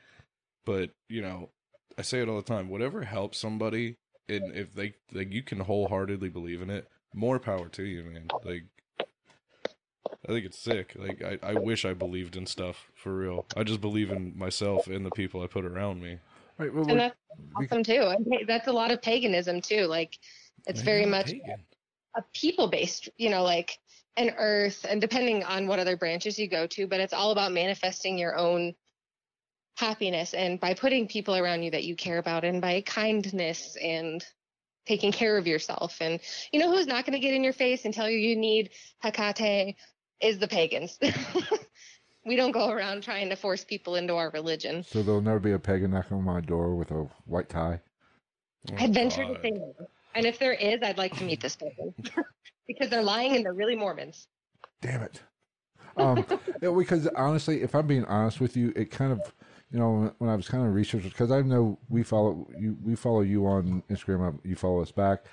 But you know, I say it all the time. Whatever helps somebody, and if they like, you can wholeheartedly believe in it. More power to you, man. Like, I think it's sick. Like, I, I wish I believed in stuff for real. I just believe in myself and the people I put around me. Right. Well, and that's awesome too. That's a lot of paganism too. Like it's very much pagan. a people based, you know, like an earth and depending on what other branches you go to, but it's all about manifesting your own happiness and by putting people around you that you care about and by kindness and taking care of yourself. And you know who's not going to get in your face and tell you you need Hecate is the pagans. [LAUGHS] we don't go around trying to force people into our religion. so there'll never be a pagan knocking on my door with a white tie. Oh, I'd venture to God. say no. And if there is, I'd like to meet this person [LAUGHS] because they're lying and they're really Mormons. Damn it. Um, [LAUGHS] yeah, because honestly, if I'm being honest with you, it kind of, you know, when I was kind of researching, because I know we follow you, we follow you on Instagram, uh, you follow us back,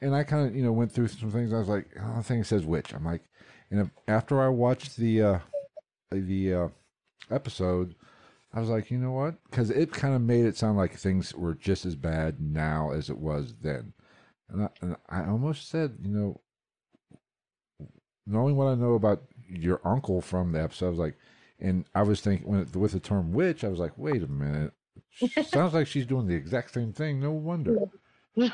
and I kind of, you know, went through some things. I was like, oh, the thing says witch. I'm like, and if, after I watched the uh, the uh, episode, I was like, you know what? Because it kind of made it sound like things were just as bad now as it was then, and I, and I almost said, you know, knowing what I know about your uncle from the episode, I was like, and I was thinking when, with the term witch, I was like, wait a minute, [LAUGHS] sounds like she's doing the exact same thing. No wonder. [LAUGHS] no,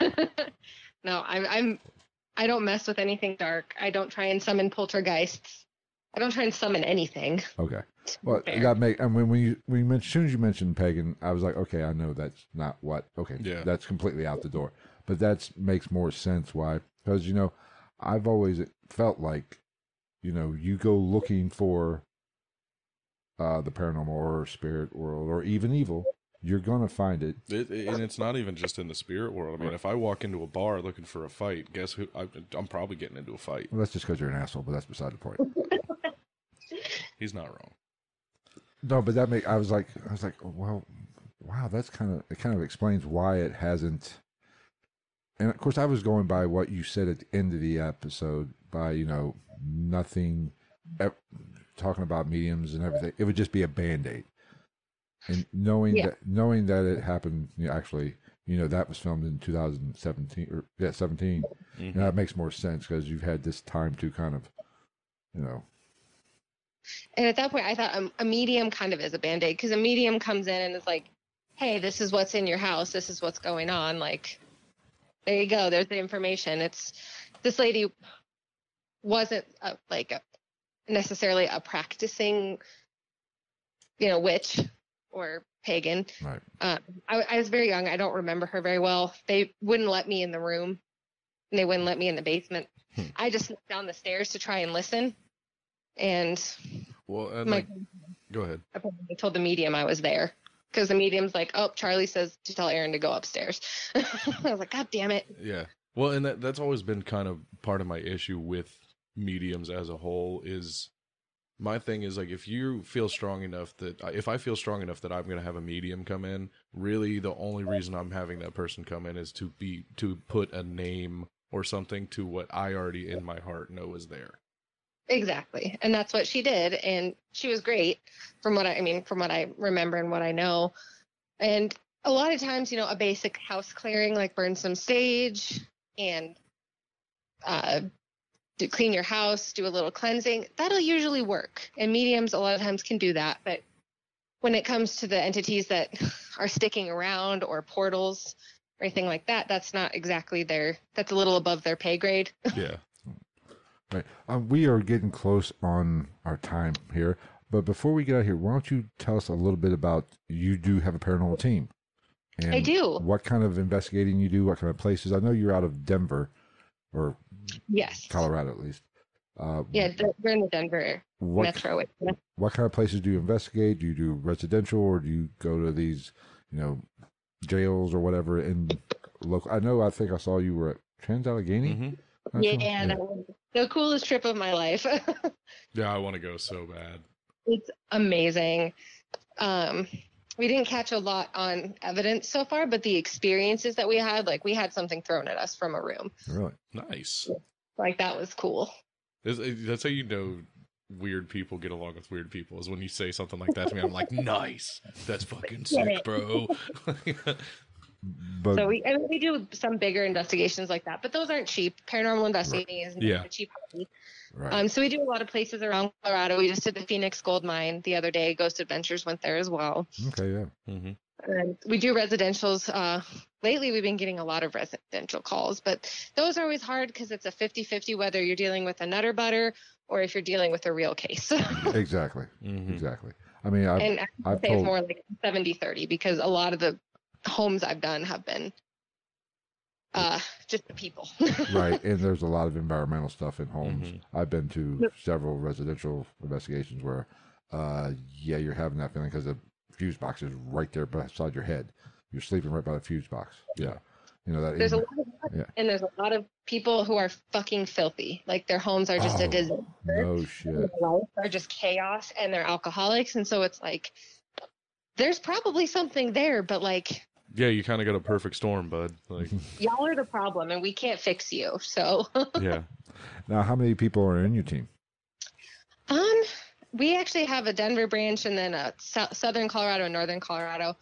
I'm, I'm, I don't mess with anything dark. I don't try and summon poltergeists. I don't try and summon anything. Okay, well Fair. that make. I mean, when you when you mentioned, as soon as you mentioned pagan, I was like, okay, I know that's not what. Okay, Yeah. that's completely out the door. But that makes more sense. Why? Because you know, I've always felt like, you know, you go looking for uh the paranormal or spirit world or even evil, you're gonna find it. It, it- and it's not even just in the spirit world. I mean, if I walk into a bar looking for a fight, guess who? I, I'm probably getting into a fight. Well, that's just because you're an asshole, but that's beside the point. [LAUGHS] He's not wrong. No, but that make I was like I was like, oh, well, wow, that's kind of it. Kind of explains why it hasn't. And of course, I was going by what you said at the end of the episode. By you know nothing, ev- talking about mediums and everything. It would just be a band aid. And knowing Yeah. that knowing that it happened, you know, actually, you know, that was filmed in 2017 or yeah, 17. Mhm. You know, that makes more sense because you've had this time to kind of, you know, And at that point, I thought um, a medium kind of is a band aid because a medium comes in and is like, hey, this is what's in your house. This is what's going on. Like, there you go. There's the information. It's this lady wasn't a, like a, necessarily a practicing, you know, witch or pagan. right. Um, I, I was very young. I don't remember her very well. They wouldn't let me in the room, and they wouldn't let me in the basement. Hmm. I just slipped down the stairs to try and listen, and Well, and my like, go ahead. I told the medium I was there because the medium's like, "Oh, Charlie says to tell Erin to go upstairs." [LAUGHS] I was like, "God damn it!" Yeah. Well, and that that's always been kind of part of my issue with mediums as a whole is my thing is like if you feel strong enough that uh, if I feel strong enough that I'm going to have a medium come in, really the only reason I'm having that person come in is to be to put a name or something to what I already in my heart know is there. Exactly, and that's what she did, and she was great from what I, I mean, from what I remember and what I know. And a lot of times, you know, a basic house clearing like burn some sage and uh, do, clean your house, do a little cleansing. That'll usually work, and mediums a lot of times can do that. But when it comes to the entities that [SIGHS] are sticking around or portals or anything like that, that's not exactly their. That's a little above their pay grade. [LAUGHS] Yeah. Right. Um, we are getting close on our time here, but before we get out here, why don't you tell us a little bit about you do have a paranormal team? And I do. What kind of investigating you do? What kind of places? I know you're out of Denver, or Yes. Colorado at least. Uh, Yeah, the, we're in the Denver What metro. area. what kind of places do you investigate? Do you do residential, or do you go to these, you know, jails or whatever in local? I know. I think I saw you were at Trans Allegheny. hmm I Yeah, saw- and that was the coolest trip of my life. [LAUGHS] Yeah, I want to go so bad. it's amazing. Um, we didn't catch a lot on evidence so far, but the experiences that we had, like we had something thrown at us from a room. really. Nice. Like that was cool. Is- That's how you know weird people get along with weird people. Is when you say something like that to me, I'm like, nice. That's fucking sick, bro. [LAUGHS] [LAUGHS] But So we and we do some bigger investigations like that, but those aren't cheap. Paranormal investigating is not Yeah. a cheap hobby. right. Um, so we do a lot of places around Colorado. We just did the Phoenix Gold Mine the other day. Ghost Adventures went there as well. okay. Yeah. Mm-hmm. And we do residentials. Uh, lately, we've been getting a lot of residential calls, but those are always hard because it's a 50 50 whether you're dealing with a nutter butter or if you're dealing with a real case. [LAUGHS] Exactly. hmm Exactly. I mean, I and I I've would say it's more like 70 30 because a lot of the homes I've done have been uh, just the people. [LAUGHS] right, and there's a lot of environmental stuff in homes. Mhm. I've been to several residential investigations where, uh, yeah, you're having that feeling because the fuse box is right there beside your head. You're sleeping right by the fuse box. Yeah, you know that. there's a lot of Yeah. and there's a lot of people who are fucking filthy. Like their homes are just Oh, a disaster. no shit. their lives are just chaos and they're alcoholics and so it's like there's probably something there but like Yeah, you kind of got a perfect storm, bud. Like, [LAUGHS] y'all are the problem and we can't fix you so [LAUGHS] yeah. Now, how many people are in your team? um we actually have a denver branch and then a sou- southern colorado and northern colorado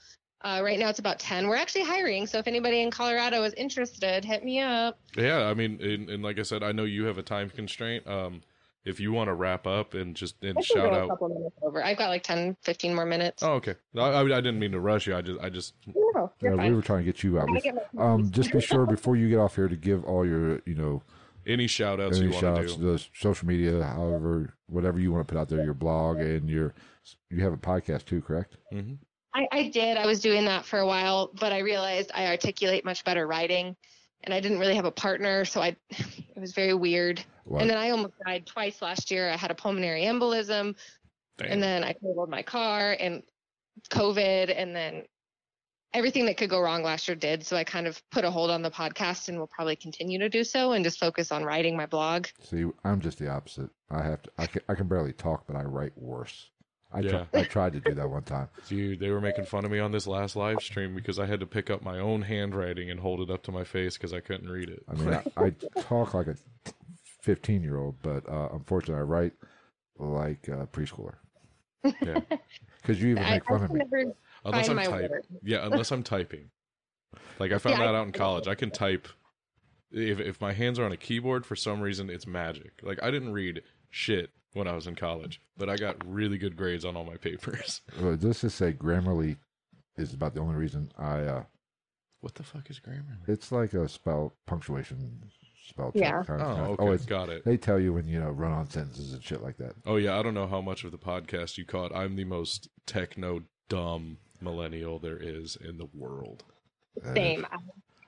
uh, right now it's about 10 we're actually hiring so if anybody in colorado is interested hit me up Yeah, I mean, and, and like I said, I know you have a time constraint. Um, if you want to wrap up and just and I can shout go a out. couple minutes over i've got like 10 15 more minutes Oh, okay. I, I, I didn't mean to rush you. I just, I just, no, Yeah, you're we fine. were trying to get you out. Get Um, just be [LAUGHS] sure before you get off here to give all your, you know, any shout outs any you want shout to outs to do. the social media, however, whatever you want to put out there, your blog and your, you have a podcast too, correct? hmm I, I did. I was doing that for a while, but I realized I articulate much better writing, and I didn't really have a partner, so I [LAUGHS] it was very weird. What? And then I almost died twice last year. I had a pulmonary embolism, Damn. and then I totaled my car, and COVID, and then everything that could go wrong last year did. So I kind of put a hold on the podcast, and will probably continue to do so, and just focus on writing my blog. See, I'm just the opposite. I have to. I can. I can barely talk, but I write worse. I Yeah. tr- I tried to do that one time. [LAUGHS] Dude, they were making fun of me on this last live stream because I had to pick up my own handwriting and hold it up to my face because I couldn't read it. I mean, I, I talk like a 15 year old, but uh, unfortunately, I write like a preschooler. Yeah. [LAUGHS] Because you even I, make fun I of me. unless I'm typing. Yeah, unless I'm typing. Like I found Yeah, I- that out in college. I can type. If if my hands are on a keyboard for some reason, it's magic. Like I didn't read shit when I was in college, but I got really good grades on all my papers. [LAUGHS] Well, Let's just say Grammarly is about the only reason I. Uh, What the fuck is grammar? it's like a spell punctuation spell check. Yeah. Kind Oh, of, kind okay, it's- got it. They tell you when you know run on sentences and shit like that. Oh yeah, I don't know how much of the podcast you caught. I'm the most techno dumb millennial there is in the world. Uh, Same. I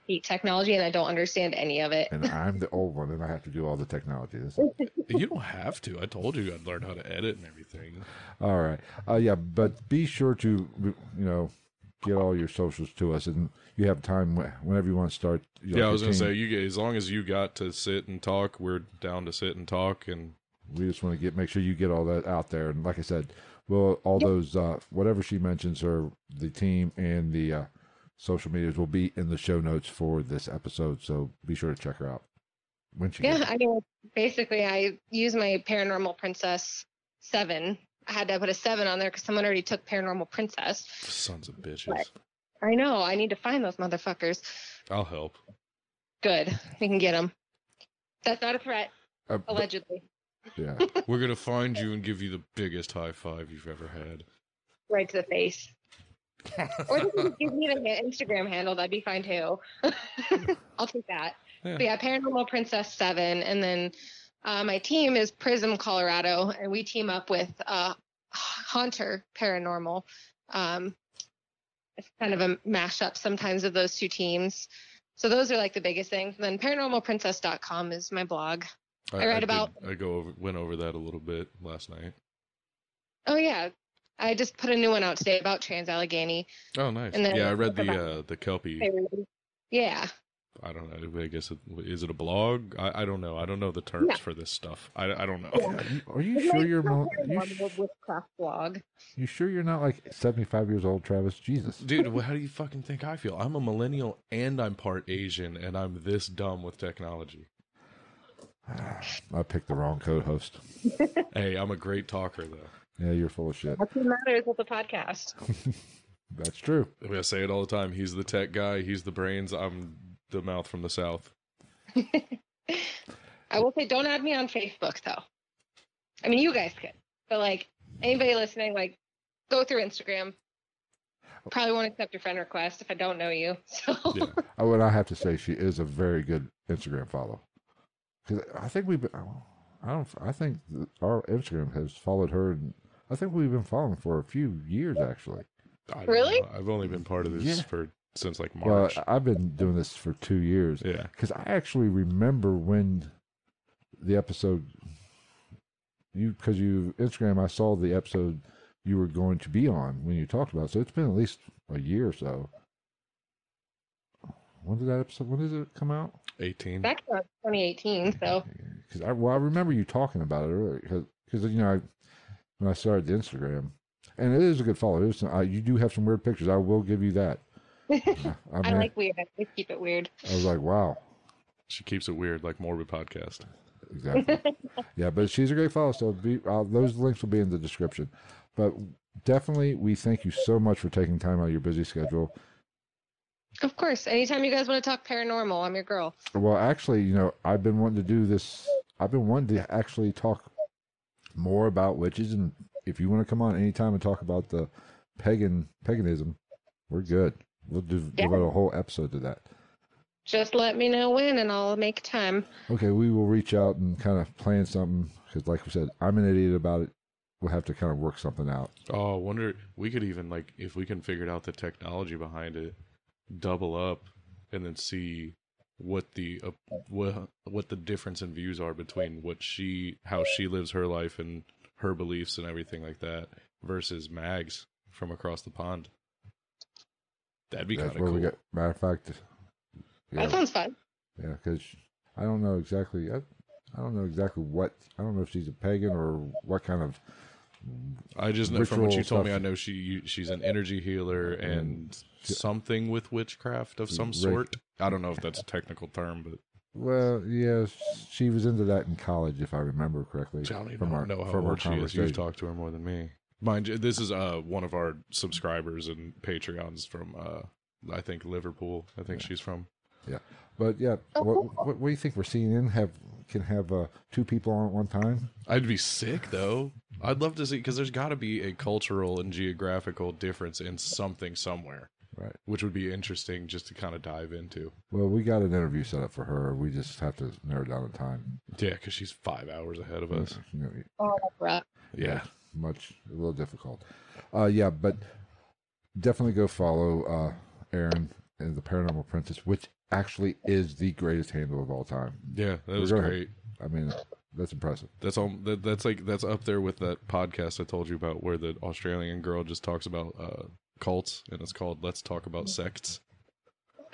hate technology and I don't understand any of it. And I'm the old one, and I have to do all the technology. [LAUGHS] You don't have to. I told you I'd learn how to edit and everything. all right, uh, yeah, but be sure to you know get all your socials to us, and you have time whenever you want to start. you know, Yeah, I was gonna say you get as long as you got to sit and talk, we're down to sit and talk and we just want to get make sure you get all that out there. And like I said, well, all those uh, whatever she mentions, or the team and the uh, social medias will be in the show notes for this episode. So be sure to check her out when she. Yeah, gets- I mean, basically, I use my Paranormal Princess 7. I had to put a 7 on there because someone already took Paranormal Princess. sons of bitches. What? I know. I need to find those motherfuckers. I'll help. Good. We can get them. That's not a threat, Uh, but- allegedly. yeah. We're gonna find you and give you the biggest high five you've ever had. Right to the face. Or just give me the ha- Instagram handle. That'd be fine too. [LAUGHS] I'll take that. Yeah. But yeah, Paranormal Princess 7. And then uh, my team is Prism Colorado. And we team up with uh, Haunter Paranormal. Um, it's kind of a mashup sometimes of those two teams. So those are like the biggest things. And then paranormalprincess.com is my blog. I read did- about- I go over went over that a little bit last night. Oh yeah. I just put a new one out today about Trans Allegheny. Oh, nice. And then Yeah, I read the about- uh, the Kelpie. Yeah. I don't know. I guess it, is it a blog? I, I don't know. I don't know the terms Yeah. for this stuff. I, I don't know. Are you, are you sure you're mo- you, sh- witchcraft blog. you sure you're not like 75 years old, Travis? Jesus. Dude, well, how do you fucking think I feel? I'm a millennial and I'm part Asian and I'm this dumb with technology. [SIGHS] I picked the wrong co-host. [LAUGHS] Hey, I'm a great talker though. Yeah, you're full of shit. That's what matters with the podcast. [LAUGHS] That's true. I, mean, I say it all the time. He's the tech guy. He's the brains. I'm the mouth from the south. [LAUGHS] I will say, don't add me on Facebook though. I mean, you guys could, but like anybody listening, like go through Instagram. Probably won't accept your friend request if I don't know you. [LAUGHS] So Yeah. I would I have to say she is a very good Instagram follow. Because I think we've been, I don't I think our Instagram has followed her. And I think we've been following for a few years actually. I really? Know. I've only been part of this Yeah. for since like March. Well, I've been doing this for two years. yeah. Because I actually remember when the episode you because you Instagram I saw the episode you were going to be on when you talked about. it. So it's been at least a year or so. When did that episode? When did it come out? 18. back to 2018. So Because I well I remember you talking about it earlier because you know I, when I started the Instagram and it is a good follow. It is, uh, you do have some weird pictures. I will give you that. [LAUGHS] I, I I like weird. I keep it weird. I was like, wow. She keeps it weird, like Morbid Podcast. Exactly. [LAUGHS] yeah, but she's a great follow. So be, uh, those links will be in the description. But definitely, we thank you so much for taking time out of your busy schedule. Of course. Anytime you guys want to talk paranormal, I'm your girl. Well, actually, you know, I've been wanting to do this. I've been wanting to actually talk more about witches, and if you want to come on anytime and talk about the pagan paganism, we're good. We'll do, Yeah. devote a whole episode to that. Just let me know when, and I'll make time. Okay, we will reach out and kind of plan something because, like we said, I'm an idiot about it. We'll have to kind of work something out. Oh, I wonder we could even like if we can figure out the technology behind it, double up, and then see what the uh, what what the difference in views are between what she how she lives her life and her beliefs and everything like that versus Mags from across the pond. That'd be kind of where cool. we get. Matter of fact, yeah, That sounds fun. yeah, because I don't know exactly. I, I don't know exactly what. I don't know if she's a pagan or what kind of. I just know from what you told me. I know she she's an energy healer mm. and something with witchcraft of some Right. sort. I don't know if that's a technical term, but Well, yeah, she was into that in college, if I remember correctly. I don't even from our, know how from old she is. You've talked to her more than me. Mind you, this is uh one of our subscribers and Patreons from uh I think Liverpool. I think she's from. Yeah. But yeah, Oh, what, cool. what, what do you think? We're seeing in have can have uh, two people on at one time. I'd be sick though. I'd love to see because there's got to be a cultural and geographical difference in something somewhere, Right. which would be interesting just to kind of dive into. Well, we got an interview set up for her. We just have to narrow down the time. Yeah, because she's five hours ahead of us. You know, Oh, that's. Yeah. Much a little difficult. Uh, yeah, but definitely go follow uh, Erin and the Paranormal Princess, which actually is the greatest handle of all time. Yeah, that was gonna- great. I mean, that's impressive. That's all. That, that's like that's up there with that podcast I told you about, where the Australian girl just talks about uh, cults, and it's called "Let's Talk About Sects."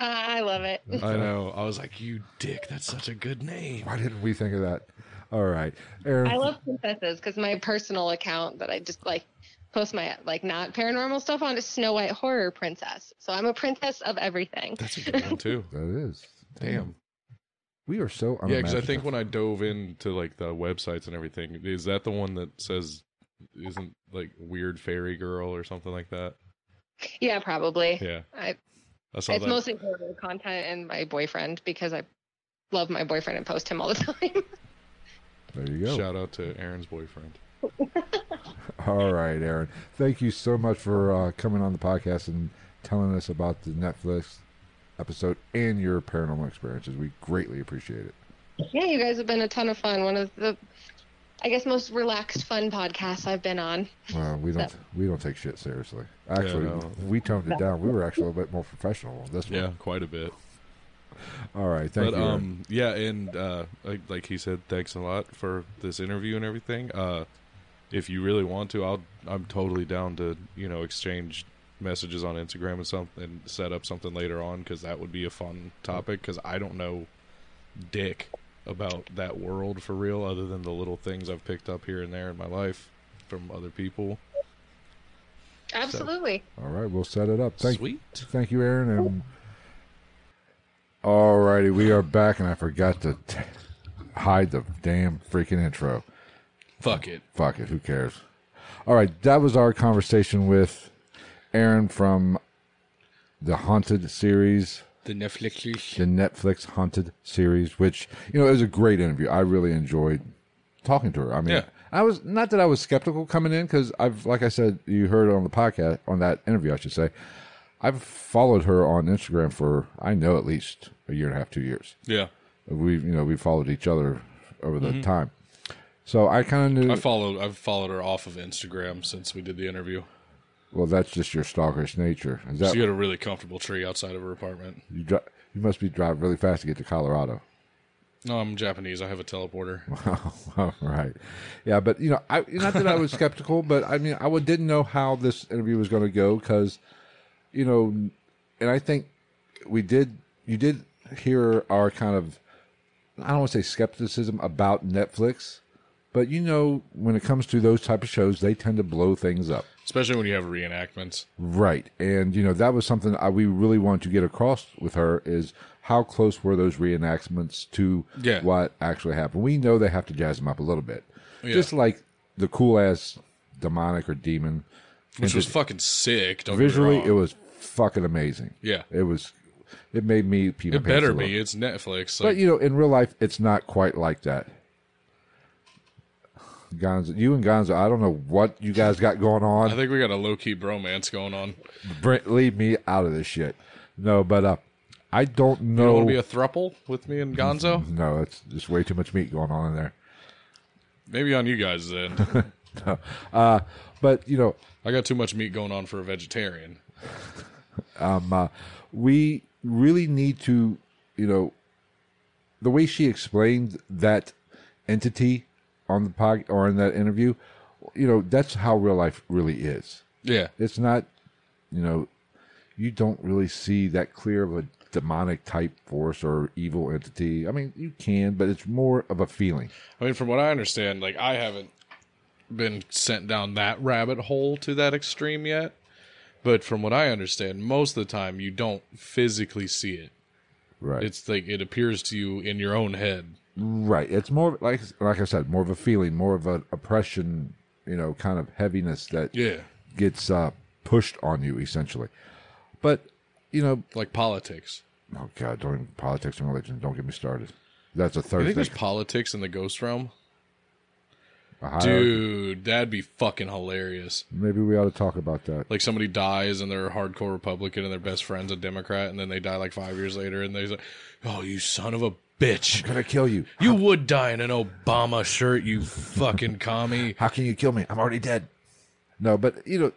I love it. I know. I was like, "You dick! That's such a good name." Why didn't we think of that? All right, Erin. I love princesses because my personal account that I just like post my like not paranormal stuff on is Snow White Horror Princess. So I'm a princess of everything. That's a good one too. [LAUGHS] that is Damn. We are so Yeah, because I think when I dove into like the websites and everything, is that the one that says isn't like weird fairy girl or something like that? Yeah, probably. Yeah, I, I saw it's that. mostly horror content and my boyfriend because I love my boyfriend and post him all the [LAUGHS] time. There you go. Shout out to Erin's boyfriend. [LAUGHS] All right, Erin. Thank you so much for uh, coming on the podcast and telling us about the Netflix episode and your paranormal experiences. We greatly appreciate it. yeah, you guys have been a ton of fun. One of the I guess, most relaxed, fun podcasts I've been on. Well, we don't So- we don't take shit seriously. Actually, no. we toned it down. We were actually a little bit more professional on this one. Yeah, quite a bit. All right, thank but you. Um, yeah, and uh, like, like he said, thanks a lot for this interview and everything. Uh, if you really want to, I'll I'm totally down to you know exchange messages on Instagram and something and set up something later on because that would be a fun topic because I don't know dick about that world for real other than the little things I've picked up here and there in my life from other people. Absolutely. All right, we'll set it up. Thank Sweet. Thank you, Erin. And all righty, we are back, and I forgot to t- hide the damn freaking intro. Fuck it. Fuck it, who cares? All right, that was our conversation with Erin from the Haunted series, The Netflix. the Netflix Haunted series, which you know it was a great interview. I really enjoyed talking to her. I mean, Yeah. I was not that I was skeptical coming in because I've, like I said, you heard on the podcast on that interview, I should say. I've followed her on Instagram for I know at least a year and a half, two years. Yeah. We've you know we followed each other over the mm-hmm. time, so I kind of knew. I followed I've followed her off of Instagram since we did the interview. well, that's just your stalkerish nature. Is that She had a really comfortable tree outside of her apartment. you? Dri- you must be driving really fast to get to Colorado. No, I'm Japanese. I have a teleporter. [LAUGHS] Right. yeah, but you know, I not that I was skeptical, but I mean, I didn't know how this interview was going to go because, you know, and I think we did. You did hear our kind of, I don't want to say skepticism about Netflix, but you know, when it comes to those type of shows, they tend to blow things up. Especially when you have reenactments. Right. And, you know, that was something I, we really wanted to get across with her is how close were those reenactments to Yeah. what actually happened. We know they have to jazz them up a little bit. Yeah. Just like the cool ass demonic or demon. Which was fucking sick. Don't get me visually, it was fucking amazing. Yeah. It was, it made me pee my It pants better a little. be. It's Netflix. But, you know, in real life, it's not quite like that. Gonzo, you and Gonzo, I don't know what you guys got going on. I think we got a low key bromance going on. Brent, leave me out of this shit. No, but uh, I don't You know. want to be a thruple with me and Gonzo? [LAUGHS] no, it's just way too much meat going on in there. Maybe on you guys then. [LAUGHS] Uh, but you know, I got too much meat going on for a vegetarian. [LAUGHS] Um, uh, we really need to, you know, the way she explained that entity on the pod or in that interview, you know, that's how real life really is. Yeah. It's not, you know, you don't really see that clear of a demonic type force or evil entity. I mean, you can, but it's more of a feeling. I mean, from what I understand, like I haven't been sent down that rabbit hole to that extreme yet. But from what I understand, most of the time you don't physically see it. Right. It's like it appears to you in your own head. Right. It's more like like I said, more of a feeling, more of an oppression, you know, kind of heaviness that Yeah. gets uh, pushed on you essentially. But you know, Like politics. oh god, don't politics and religion. Don't get me started. That's a You third think there's politics in the ghost realm? Dude, that'd be fucking hilarious. maybe we ought to talk about that. Like somebody dies and they're a hardcore Republican and their best friend's a Democrat, and then they die like five years later, and they're like, "Oh, you son of a bitch! I'm gonna kill you. You would die in an Obama shirt, you fucking commie." [LAUGHS] How can you kill me? I'm already dead. No, but you know,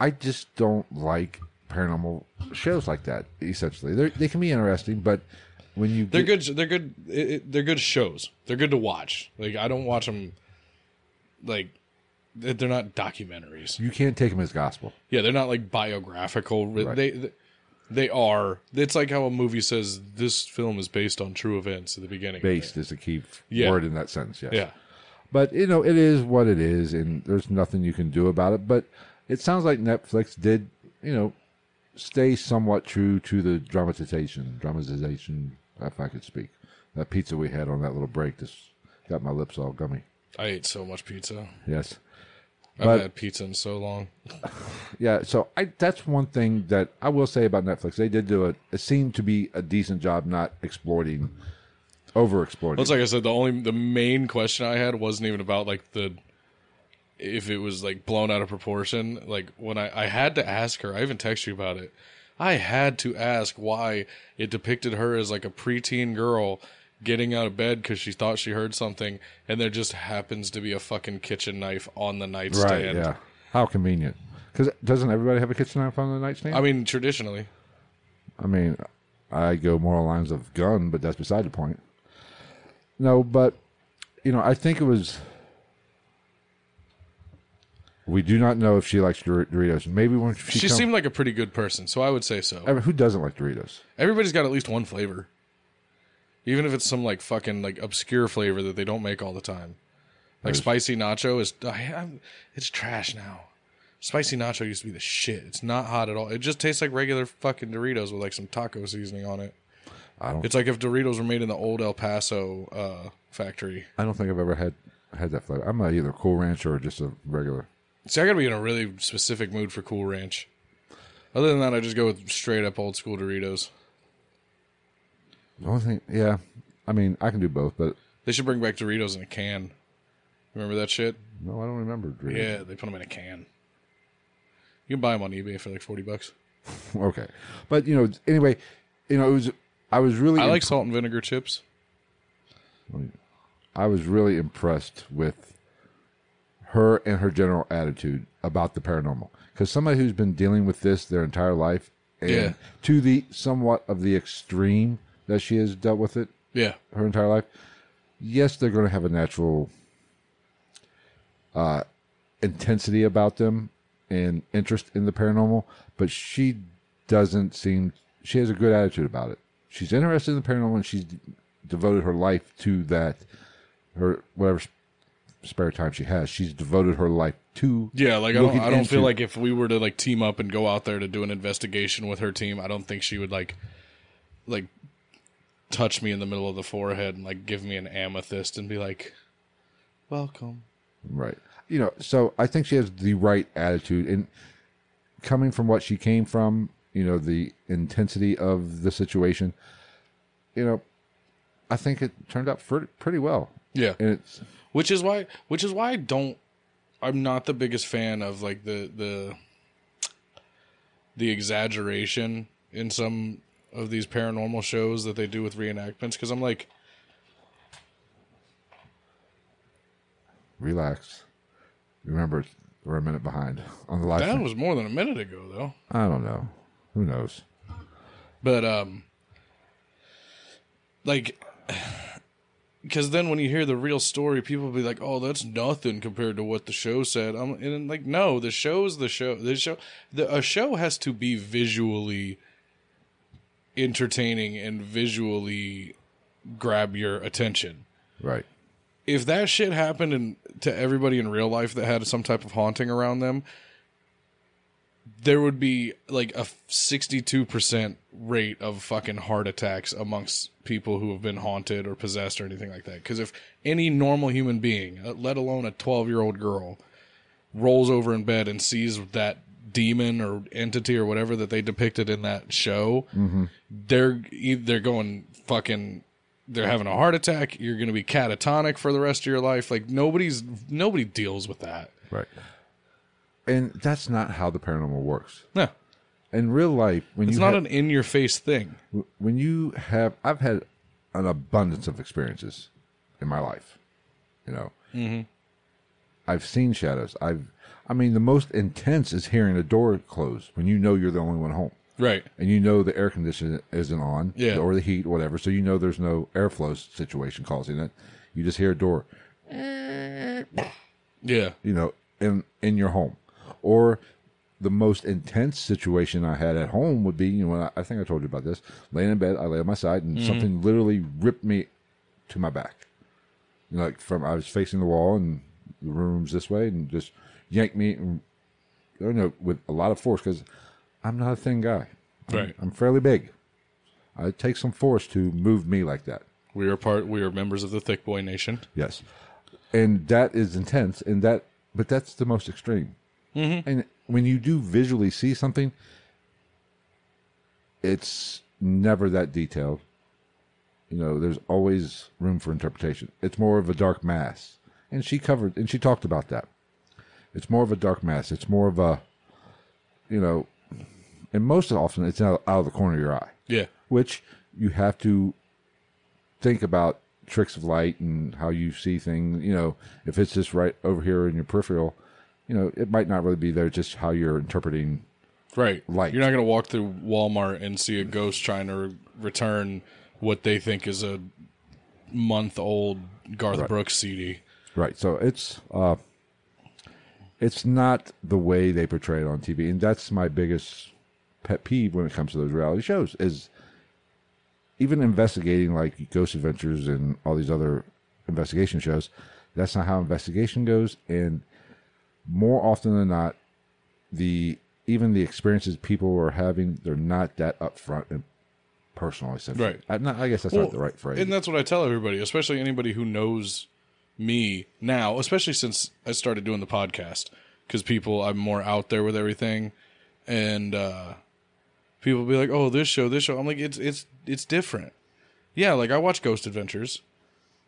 I just don't like paranormal shows like that. Essentially, they they can be interesting, but when you They're get, good. They're good. It, it- they're good shows. They're good to watch. Like I don't watch them. Like they- they're not documentaries. you can't take them as gospel. Yeah, they're not like biographical. Right. They, they are. It's like how a movie says this film is based on true events at the beginning. Based is the key Yeah. word in that sentence. Yes. Yeah. But you know, it is what it is, and there's nothing you can do about it. But it sounds like Netflix did, you know, stay somewhat true to the dramatization, dramatization, if I could speak. That pizza we had on that little break just got my lips all gummy. I ate so much pizza. Yes. I've But- had pizza in so long. [LAUGHS] Yeah, so I that's one thing that I will say about Netflix. They did do it. It seemed to be a decent job not exploiting, over exploiting. Well, it's like I said. The only the main question I had wasn't even about like the if it was like blown out of proportion. Like when I I had to ask her. I even texted you about it. I had to ask why it depicted her as like a preteen girl getting out of bed because she thought she heard something, and there just happens to be a fucking kitchen knife on the nightstand. Right. Yeah. How convenient. Because doesn't everybody have a kitchen knife on the nightstand? I mean, traditionally, I mean, I go more lines of gun, but that's beside the point. No, but you know, I think it was. We do not know if she likes Dor- Doritos. Maybe when she, she come- seemed like a pretty good person, so I would say so. I mean, who doesn't like Doritos? Everybody's got at least one flavor, even if it's some like fucking like obscure flavor that they don't make all the time. Like spicy nacho is, I, I'm, it's trash now. Spicy nacho used to be the shit. It's not hot at all. It just tastes like regular fucking Doritos with like some taco seasoning on it. I don't. It's like if Doritos were made in the old El Paso uh, factory. I don't think I've ever had had that flavor. I'm either Cool Ranch or just a regular. See, I gotta be in a really specific mood for Cool Ranch. Other than that, I just go with straight up old school Doritos. The only thing, yeah. I mean, I can do both, but They should bring back Doritos in a can. Remember that shit? no, I don't remember Doritos. Yeah, they put them in a can. You can buy them on eBay for like forty bucks. [LAUGHS] Okay, but you know, anyway, you know, it was. I was really. I like salt and vinegar chips. Oh, I was really impressed with her and her general attitude about the paranormal. Because somebody who's been dealing with this their entire life, and Yeah. to the somewhat of the extreme that she has dealt with it Yeah, her entire life, yes, they're going to have a natural uh, intensity about them and interest in the paranormal, but she doesn't seem. She has a good attitude about it. She's interested in the paranormal, and she's devoted her life to that. Her whatever spare time she has, she's devoted her life to. yeah. Like I don't, I don't feel like if we were to like team up and go out there to do an investigation with her team, I don't think she would like, like, touch me in the middle of the forehead and like give me an amethyst and be like, "Welcome." Right. You know, so I think she has the right attitude and coming from what she came from, you know, the intensity of the situation, you know, I think it turned out pretty, pretty well. Yeah, And it's which is why which is why I don't I'm not the biggest fan of like the the the exaggeration in some of these paranormal shows that they do with reenactments because I'm like relax. Remember, we're a minute behind on the live. that was more than a minute ago though. I don't know. Who knows? But um like [SIGHS] because then when you hear the real story, people will be like, "Oh, that's nothing compared to what the show said." I'm and like, no, the show's the show. The show, the a show has to be visually entertaining and visually grab your attention. Right. If that shit happened in, to everybody in real life that had some type of haunting around them, there would be like a 62% rate of fucking heart attacks amongst people who have been haunted or possessed or anything like that. Because if any normal human being, let alone a 12 year old girl, rolls over in bed and sees that demon or entity or whatever that they depicted in that show, they're e- they're going fucking they're having a heart attack. You're going to be catatonic for the rest of your life. Like nobody's nobody deals with that. Right. And that's not how the paranormal works. No, In real life, when it's you not have- an in your face thing. when you have i've had an abundance of experiences in my life you know mm-hmm. i've seen shadows i've i mean the most intense is hearing a door close when you know you're the only one home Right. and you know the air conditioner isn't on Yeah. or the heat whatever so you know there's no airflow situation causing it you just hear a door Yeah. you know, in in your home, or the most intense situation I had at home would be, you know, when I, I think I told you about this. Laying in bed, I lay on my side, and mm-hmm. something literally ripped me to my back. You know, like from I was facing the wall, and the room's this way, and just yanked me, and, you know, with a lot of force because I'm not a thin guy. I'm, Right. I'm fairly big. It takes some force to move me like that. We are part. We are members of the Thick Boy Nation. Yes, and that is intense, and that, but that's the most extreme. Mm-hmm. And when you do visually see something, it's never that detailed. You know, there's always room for interpretation. It's more of a dark mass, and she covered and she talked about that. It's more of a dark mass. It's more of a, you know, and most often it's out, out of the corner of your eye Yeah. which you have to think about tricks of light and how you see things, you know, if it's just right over here in your peripheral, you know, it might not really be there. Just how you're interpreting. Right. Light. You're not going to walk through Walmart and see a ghost trying to re- return what they think is a month old Garth Brooks CD. Right. So it's uh, it's not the way they portray it on TV, and that's my biggest pet peeve when it comes to those reality shows. Is even investigating like Ghost Adventures and all these other investigation shows. That's not how investigation goes, and more often than not, the even the experiences people are having, they're not that upfront and personal. Essentially, Right. I, not, I guess that's Well, not the right phrase. And that's what I tell everybody, especially anybody who knows me now, especially since I started doing the podcast, because people, I'm more out there with everything, and uh, people be like, "Oh, this show, this show." I'm like, "It's it's it's different." Yeah, like I watch Ghost Adventures.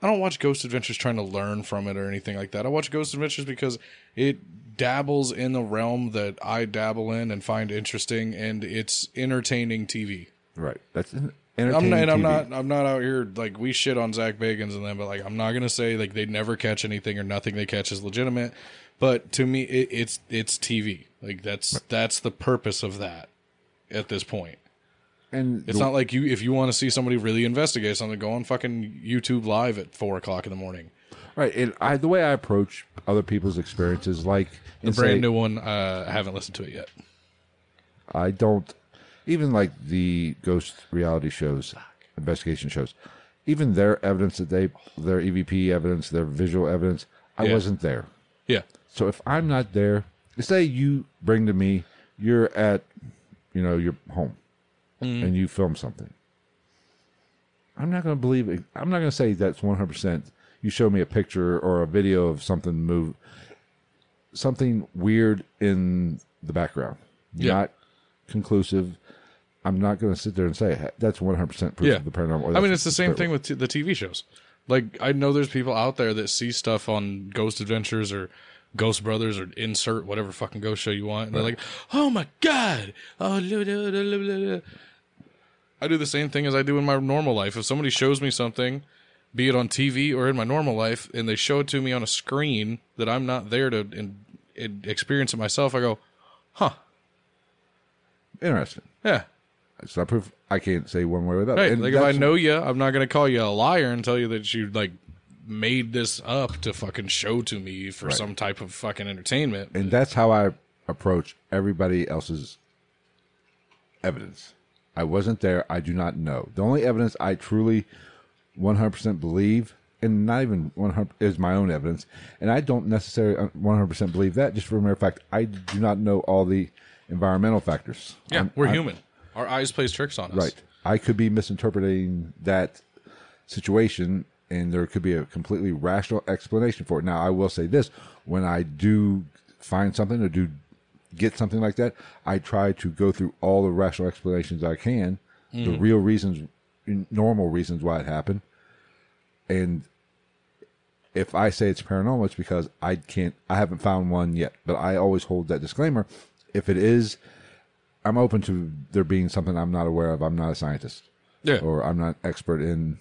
I don't watch Ghost Adventures trying to learn from it or anything like that. I watch Ghost Adventures because it dabbles in the realm that I dabble in and find interesting, and it's entertaining TV. right. That's I'm not, and I'm TV. not. I'm not out here like we shit on Zak Bagans and them, but like I'm not gonna say like they never catch anything or nothing they catch is legitimate. But to me, it, it's it's TV. Like that's that's the purpose of that at this point. And It's the- not like you if you want to see somebody really investigate something, go on fucking YouTube Live at four o'clock in the morning. Right, and I the way I approach other people's experiences, like The brand say, new one, uh, I haven't listened to it yet. I don't even like the ghost reality shows, investigation shows. Even their evidence that they, their EVP evidence, their visual evidence, I Yeah. wasn't there. Yeah, So if I'm not there, say you bring to me, you're at, you know, your home, mm-hmm. and you film something. I'm not going to believe it. I'm not going to say that's 100. percent You show me a picture or a video of something move, something weird in the background, Yeah. not conclusive. I'm not going to sit there and say "Hey, that's 100 percent proof Yeah. of the paranormal. I mean it's the same thing with t- the TV shows. Like I know there's people out there that see stuff on Ghost Adventures or Ghost Brothers or insert whatever fucking ghost show you want, and they're like, "Oh my god!" Oh, blah, blah, blah, blah, blah, blah." I do the same thing as I do in my normal life. If somebody shows me something, be it on TV or in my normal life, and they show it to me on a screen that I'm not there to experience it myself, I go, "Huh, Interesting. yeah." It's not proof. I can't say one way or the other. Right. And like if I that's- know you, I'm not going to call you a liar and tell you that you like made this up to fucking show to me for Right. some type of fucking entertainment. and that's how I approach everybody else's evidence. I wasn't there. I do not know. The only evidence I truly 100% believe, and not even 100 is my own evidence, and I don't necessarily 100% believe that. Just for a matter of fact, I do not know all the environmental factors. yeah, I'm- we're I'm- human. Our eyes plays tricks on us. Right. I could be misinterpreting that situation, and there could be a completely rational explanation for it. Now, I will say this: when I do find something or do get something like that, I try to go through all the rational explanations I can, the mm-hmm. real reasons, normal reasons why it happened, and if I say it's paranormal, it's because I can't, I haven't found one yet. But I always hold that disclaimer. If it is, I'm open to there being something I'm not aware of. I'm not a scientist, Yeah. or I'm not expert in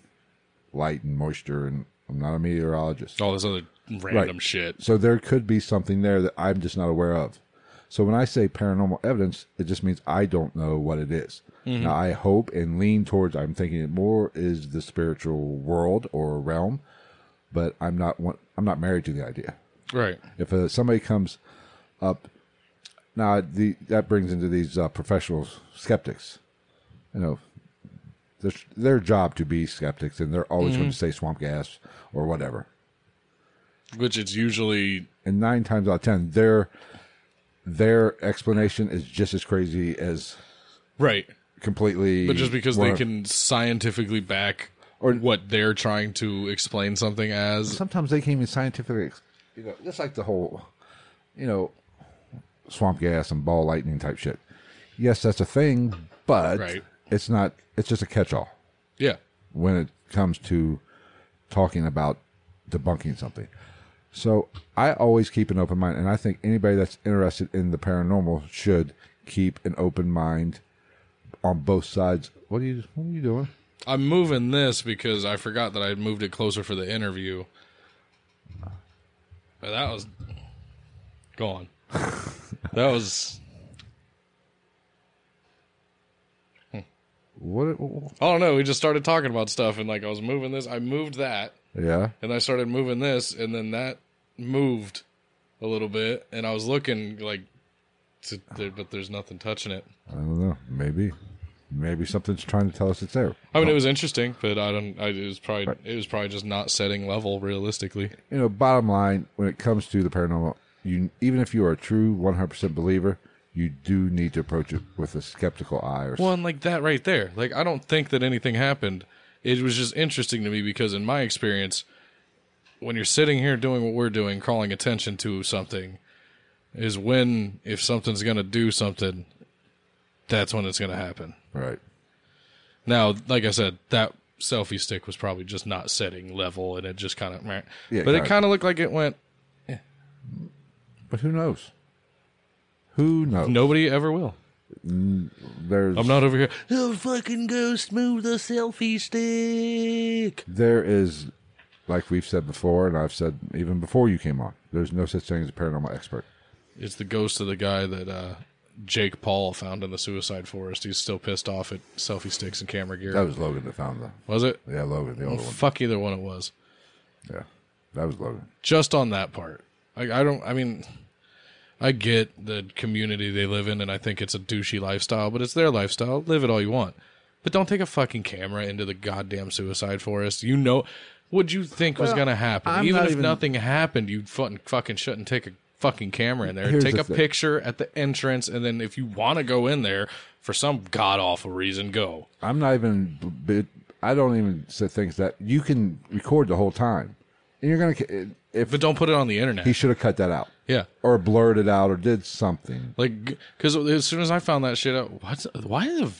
light and moisture, and I'm not a meteorologist. All this other random shit. So there could be something there that I'm just not aware of. So when I say paranormal evidence, it just means I don't know what it is. Now I hope and lean towards I'm thinking it more is the spiritual world or realm, but I'm not one, I'm not married to the idea. Right. If uh, somebody comes up, now the that brings into these uh, professional skeptics. You know, their their job to be skeptics, and they're always going to say swamp gas or whatever. Which it's usually And nine times out of ten, their their explanation is just as crazy as right. completely. But just because one they of- can scientifically back Or- what they're trying to explain something as. sometimes they can't even scientifically, ex- you know, just like the whole, you know, swamp gas and ball lightning type shit. Yes, that's a thing, but Right. it's not. It's just a catch-all Yeah. when it comes to talking about debunking something. So I always keep an open mind, and I think anybody that's interested in the paranormal should keep an open mind on both sides. What are you? What are you doing? I'm moving this because I forgot that I had moved it closer for the interview. But that was go on. [LAUGHS] that was hmm. What? I don't know. We just started talking about stuff, and like I was moving this. I moved that, Yeah. and I started moving this, and then that moved a little bit, and I was looking like, to, there, but there's nothing touching it. I don't know. Maybe. Maybe something's trying to tell us it's there. I mean, it was interesting, but I don't. I, it was probably it was probably just not setting level realistically. you know, bottom line, when it comes to the paranormal, you even if you are a true 100% believer, you do need to approach it with a skeptical eye. Or Well, and like that right there, like I don't think that anything happened. It was just interesting to me because in my experience, when you're sitting here doing what we're doing, calling attention to something, is when if something's gonna do something, that's when it's gonna happen. right. Now, like I said, that selfie stick was probably just not setting level, and it just kind of, Yeah, but it kind of looked like it went. Eh. But who knows? Who knows? Nobody ever will. There's I'm not over here. Oh, fucking ghost, move the selfie stick. there is like we've said before, and I've said even before you came on. There's no such thing as a paranormal expert. It's the ghost of the guy that uh, Jake Paul found in the suicide forest. He's still pissed off at selfie sticks and camera gear. That was Logan that found the was it? yeah Logan the older one. fuck either one it was. Yeah, that was Logan. Just on that part. I, I don't. I mean, I get the community they live in, and I think it's a douchey lifestyle, but it's their lifestyle. Live it all you want, but don't take a fucking camera into the goddamn suicide forest. You know what you think was gonna happen. I'm even if even- nothing happened, you fucking fucking shouldn't take a fucking camera in there. Here's take the a thing. picture at the entrance, and then if you want to go in there for some god awful reason, go. I'm not even. I don't even say things that you can record the whole time, and you're gonna. If But don't put it on the internet. he should have cut that out, yeah. or blurred it out, or did something. Like, because as soon as I found that shit out, what's why the?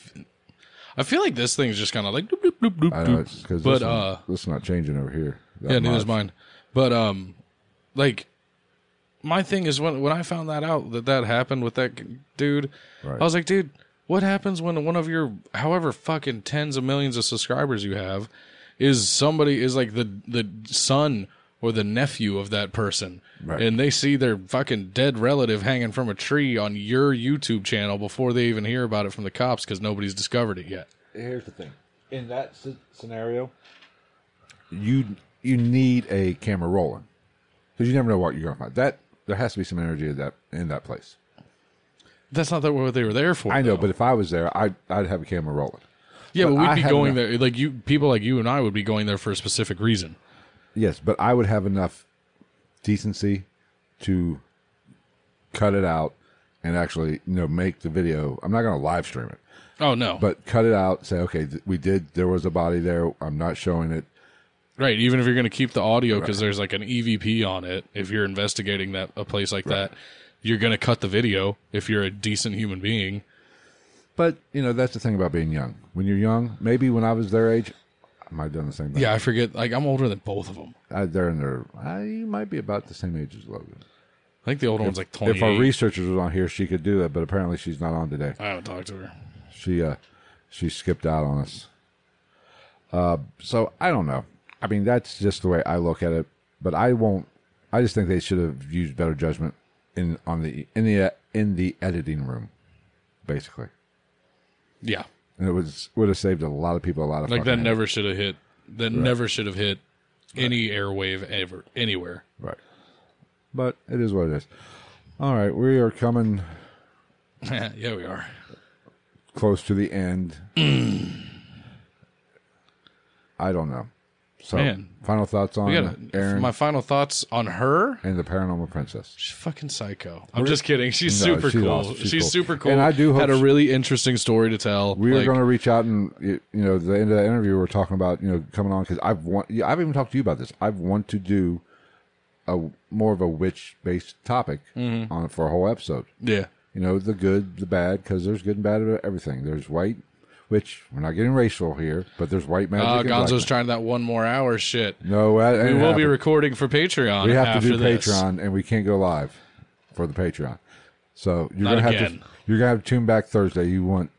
I feel like this thing's just kind of like doop, doop, doop, doop, I know doop. because But this, one- uh, this is not changing over here. that yeah, neither's much. mine. But um, like, my thing is when when I found that out that that happened with that g- dude, Right. I was like, dude, what happens when one of your however fucking tens of millions of subscribers you have is somebody is like the the son or the nephew of that person, Right. and they see their fucking dead relative hanging from a tree on your YouTube channel before they even hear about it from the cops because nobody's discovered it yet. Here's the thing: in that s- scenario, you you need a camera rolling because you never know what you're gonna find. That there has to be some energy in that in that place. That's not that what they were there for. I know, though. but if I was there, I'd I'd have a camera rolling. yeah, but but we'd I be going enough- there like you people like you and I would be going there for a specific reason. Yes, but I would have enough decency to cut it out and actually, you know, make the video. I'm not going to live stream it, Oh no, but cut it out. Say, okay, th- we did. There was a body there. I'm not showing it. right. Even if you're going to keep the audio because there's like an EVP on it, if you're investigating that a place like that, you're going to cut the video if you're a decent human being. But you know, that's the thing about being young. When you're young, maybe when I was their age, I might have done the same thing. Yeah, I forget. Like I'm older than both of them. I, they're in their. I, you might be about the same age as Logan. I think the older one's like twenty. If our researchers was on here, she could do that. But apparently, she's not on today. I haven't talked to her. She uh she skipped out on us. Uh so I don't know. I mean that's just the way I look at it, but I won't I just think they should have used better judgment in on the in the in the editing room basically. Yeah, And it was would have saved a lot of people a lot of like that never should have hit. That never should have hit any airwave ever anywhere. right. But it is what it is. All right, we are coming [LAUGHS] yeah, we are. close to the end. [CLEARS THROAT] I don't know. So, Man. final thoughts on We got Erin my final thoughts on her. and the Paranormal Princess. She's fucking psycho. I'm just kidding. She's No, super she's cool. awesome. She's, She's cool. super cool. And I do hope had a she- really interesting story to tell. We are Like, going to reach out and you you know the end of the interview we're talking about you know coming on because I've want yeah, I've even talked to you about this. I've want to do a more of a witch based topic Mm-hmm. on for a whole episode. Yeah. You know the good, the bad, because there's good and bad of everything. There's white, which we're not getting racial here, but there's white magic. Uh, and black Gonzo's trying that one more hour shit. No, that We will be recording for Patreon. We have to do this. Patreon, and we can't go live for the Patreon. So you're Not gonna have to you're gonna have to tune back Thursday. You want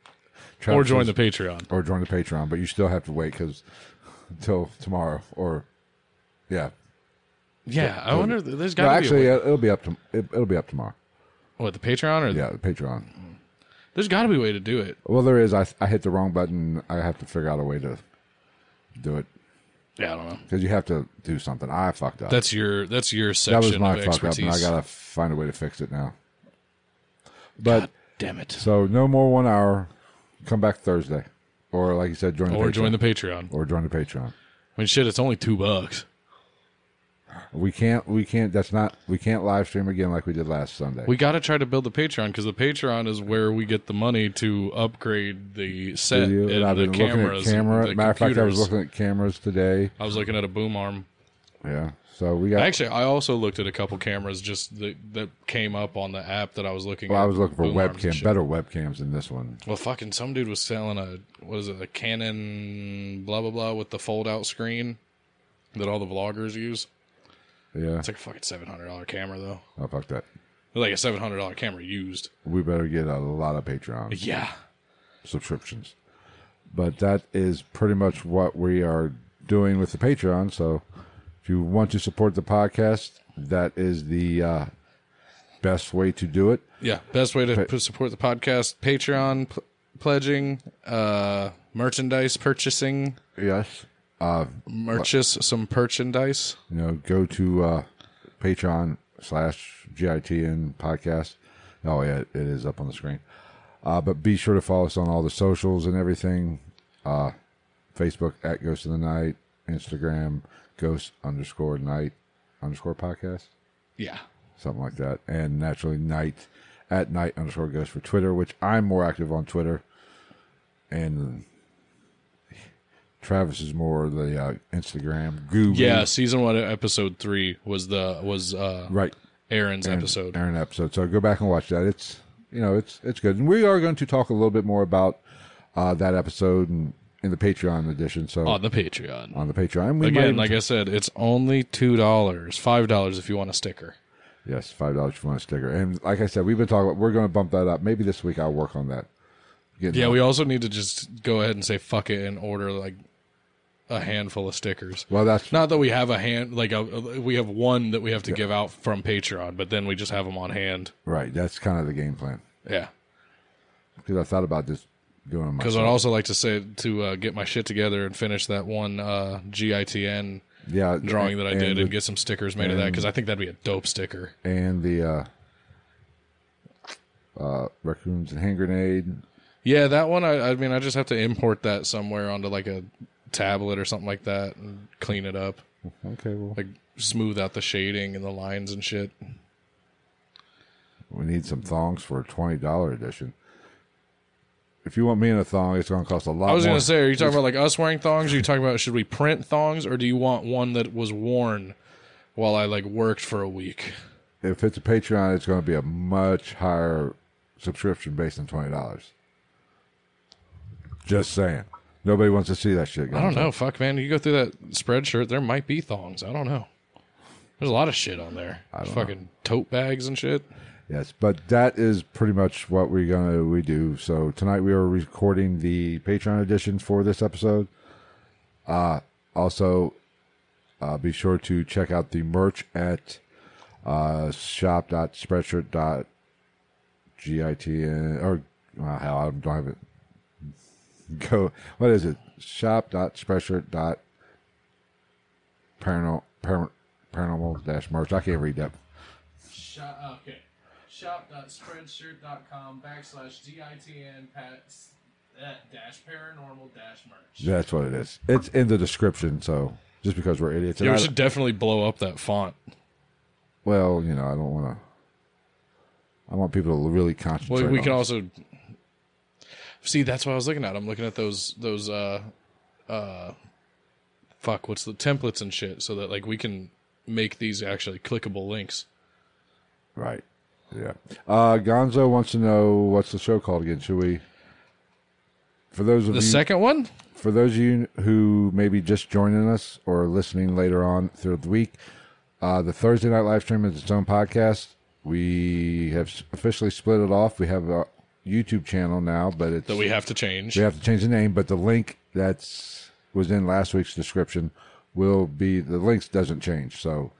or join the Patreon. or join the Patreon, but you still have to wait because until tomorrow or yeah. Yeah, I wonder. There's No, got to actually, be uh, it'll be up to it, it'll be up tomorrow. what the Patreon or Yeah, the Patreon. There's got to be a way to do it. Well, there is. I I hit the wrong button. I have to figure out a way to do it Yeah, I don't know. because you have to do something. I fucked up. That's your that's your section. that was my of fuck up, and I gotta find a way to fix it now. But God damn it! so no more one hour. Come back Thursday, or like you said, join the Or Patreon. join the Patreon. or join the Patreon. I mean, shit, it's only two bucks. We can't. We can't. That's not. We can't live stream again like we did last Sunday. We got to try to build the Patreon because the Patreon is where we get the money to upgrade the set Video, and, and I've the been looking cameras. at camera. the Matter of fact, I was computers. looking at cameras today. I was looking at a boom arm. Yeah. So we got. Actually, I also looked at a couple cameras just that, that came up on the app that I was looking well, at. I was looking for boom arms and webcam, shit. better webcams than this one. Well, fucking some dude was selling a what is it, a Canon blah blah blah with the fold out screen that all the vloggers use. Yeah. It's like a fucking seven hundred dollar camera though. Oh fuck that. Like a seven hundred dollar camera used. We better get a lot of Patreon Yeah. subscriptions. But that is pretty much what we are doing with the Patreon. So if you want to support the podcast, that is the uh, best way to do it. Yeah, best way to Pa- p- support the podcast: Patreon pl- pledging, uh, merchandise purchasing, Yes. Uh, purchase some merchandise. you know, go to uh, Patreon slash GITN podcast. Oh yeah, it is up on the screen. Uh, but be sure to follow us on all the socials and everything. Uh, Facebook at Ghost of the Night, Instagram Ghost underscore Night underscore podcast, Yeah, something like that, and naturally Night at Night underscore Ghost for Twitter, which I'm more active on Twitter, and Travis is more the uh, Instagram guru. yeah. Season one, episode three was the was uh, right. Erin's Erin- episode. Erin episode. So go back and watch that. It's you know it's it's good, and we are going to talk a little bit more about uh, that episode and in the Patreon edition. So on the Patreon. on the Patreon, we Again, like I said, it's only two dollars, five dollars if you want a sticker. yes, five dollars if you want a sticker. And like I said, we've been talking. about We're going to bump that up. Maybe this week I'll work on that. Getting Yeah, that- we also need to just go ahead and say fuck it and order like a handful of stickers. well, that's Not that we have a hand, like a, we have one that we have to give out from Patreon, but then we just have them on hand. right. That's kind of the game plan Yeah, because I thought about just doing because I'd also like to say to uh, get my shit together and finish that one uh, GITN yeah drawing that I did the, and get some stickers made of that because I think that'd be a dope sticker. and the uh, uh, raccoons and hand grenade. Yeah, that one. I, I mean, I just have to import that somewhere onto like a tablet or something like that and clean it up, Okay, well, like smooth out the shading and the lines and shit. We need some thongs for a twenty dollar edition. If you want me in a thong, it's going to cost a lot. I was more. gonna say, are you talking about like us wearing thongs? Are you talking about should we print thongs, or do you want one that was worn while I like worked for a week? if it's a Patreon, it's going to be a much higher subscription based on twenty dollars. Just saying, nobody wants to see that shit. I don't know. Fuck, man. You go through that spreadshirt, there might be thongs. I don't know. There's a lot of shit on there. don't know. Fucking tote bags and shit. Yes, but that is pretty much what we're gonna we do. So tonight we are recording the Patreon edition for this episode. Uh, also, uh, be sure to check out the merch at uh, shop.spreadshirt.gitn or well, hell, I don't have it. [LAUGHS] Go. What is it? Shop.spreadshirt. dot Paranormal, paranormal dash merch. I can't read that. Shop, okay. Shop.spreadshirt.com backslash GITN pats eh, dash paranormal dash merch. That's what it is. It's in the description, so just because we're idiots. and Yeah, I- we should definitely blow up that font. well, you know, I don't want to. I want people to really concentrate. Well, we on can it. also see. That's what I was looking at. I'm looking at those those uh uh fuck. What's the templates and shit, so that like we can make these actually clickable links. right. Yeah. Uh, Gonzo wants to know what's the show called again. Should we? For those of The you, second one, for those of you who may be just joining us or listening later on through the week, uh, the Thursday night live stream is its own podcast. We have officially split it off. We have uh, YouTube channel now, but it's that we have to change. we have to change the name. But the link that's was in last week's description will be the links doesn't change. So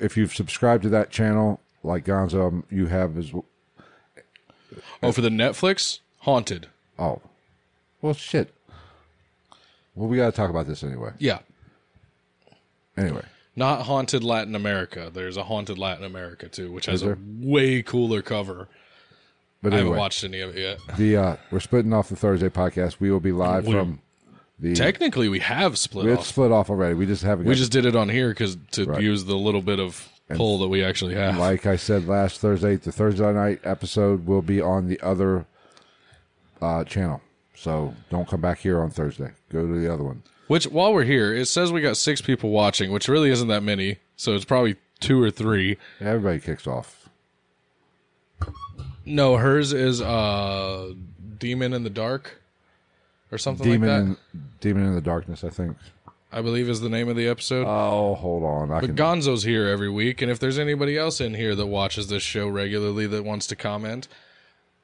if you've subscribed to that channel, like Gonzo, you have as well. Oh, for the Netflix haunted. oh, well, shit. Well, we got to talk about this anyway. Yeah, Anyway, not haunted Latin America. There's a haunted Latin America too, which has a way cooler cover. But I haven't watched any of it yet. the uh, we're splitting off the Thursday podcast. We will be live We- from the. Technically, we have split we had off. split off already. We just haven't. We got- just did it on here because to Right. use the little bit of pull that we actually have. like I said last Thursday, the Thursday night episode will be on the other uh, channel. So don't come back here on Thursday. Go to the other one. Which, while we're here, it says we got six people watching, which really isn't that many. So it's probably two or three. Everybody kicks off. No, hers is uh, Demon in the Dark or something Demon like that. in Demon in the Darkness, I think. I believe is the name of the episode. Oh, hold on. I but can. Gonzo's here every week, and if there's anybody else in here that watches this show regularly that wants to comment,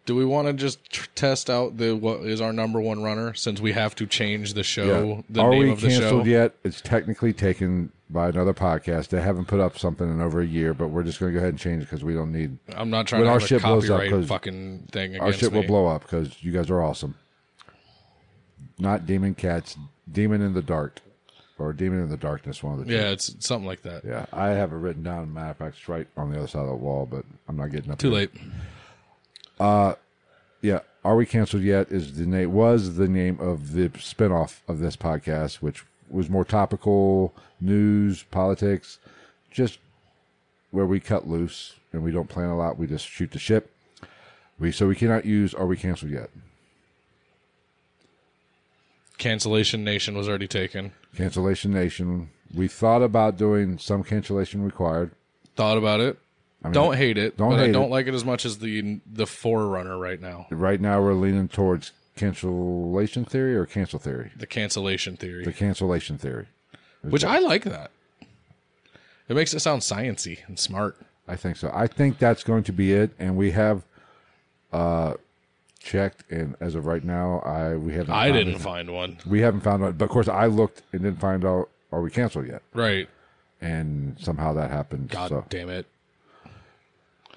do we want to just tr- test out the what is our number one runner since we have to change the show, yeah. the Are name we of the show? canceled yet? It's technically taken by another podcast. They haven't put up something in over a year, but we're just going to go ahead and change it because we don't need. I'm not trying When to our shit blows up, fucking thing Our shit will blow up because you guys are awesome. Not Demon Cats, Demon in the Dark, or Demon in the Darkness. One of the two. Yeah, it's something like that. Yeah, I have it written down. Matter of fact, it's right on the other side of the wall, but I'm not getting up. Too late. Uh, yeah, are we canceled yet? Is the name was the name of the spinoff of this podcast, which was more topical news, politics, just where we cut loose and we don't plan a lot. We just shoot the ship. We so we cannot use are we canceled yet? Cancellation Nation was already taken. Cancellation Nation. We thought about doing some cancellation required. Thought about it. I mean, don't hate it, don't but I don't it. like it as much as the the Forerunner right now. Right now, we're leaning towards cancellation theory or cancel theory. The cancellation theory, The cancellation theory. which I like that. It makes it sound sciency and smart. I think so. I think that's going to be it, and we have uh, checked, and as of right now, I we haven't. I didn't find one. We haven't found one, but of course, I looked and didn't find out. Are we canceled yet? Right. And somehow that happened. God so, damn it.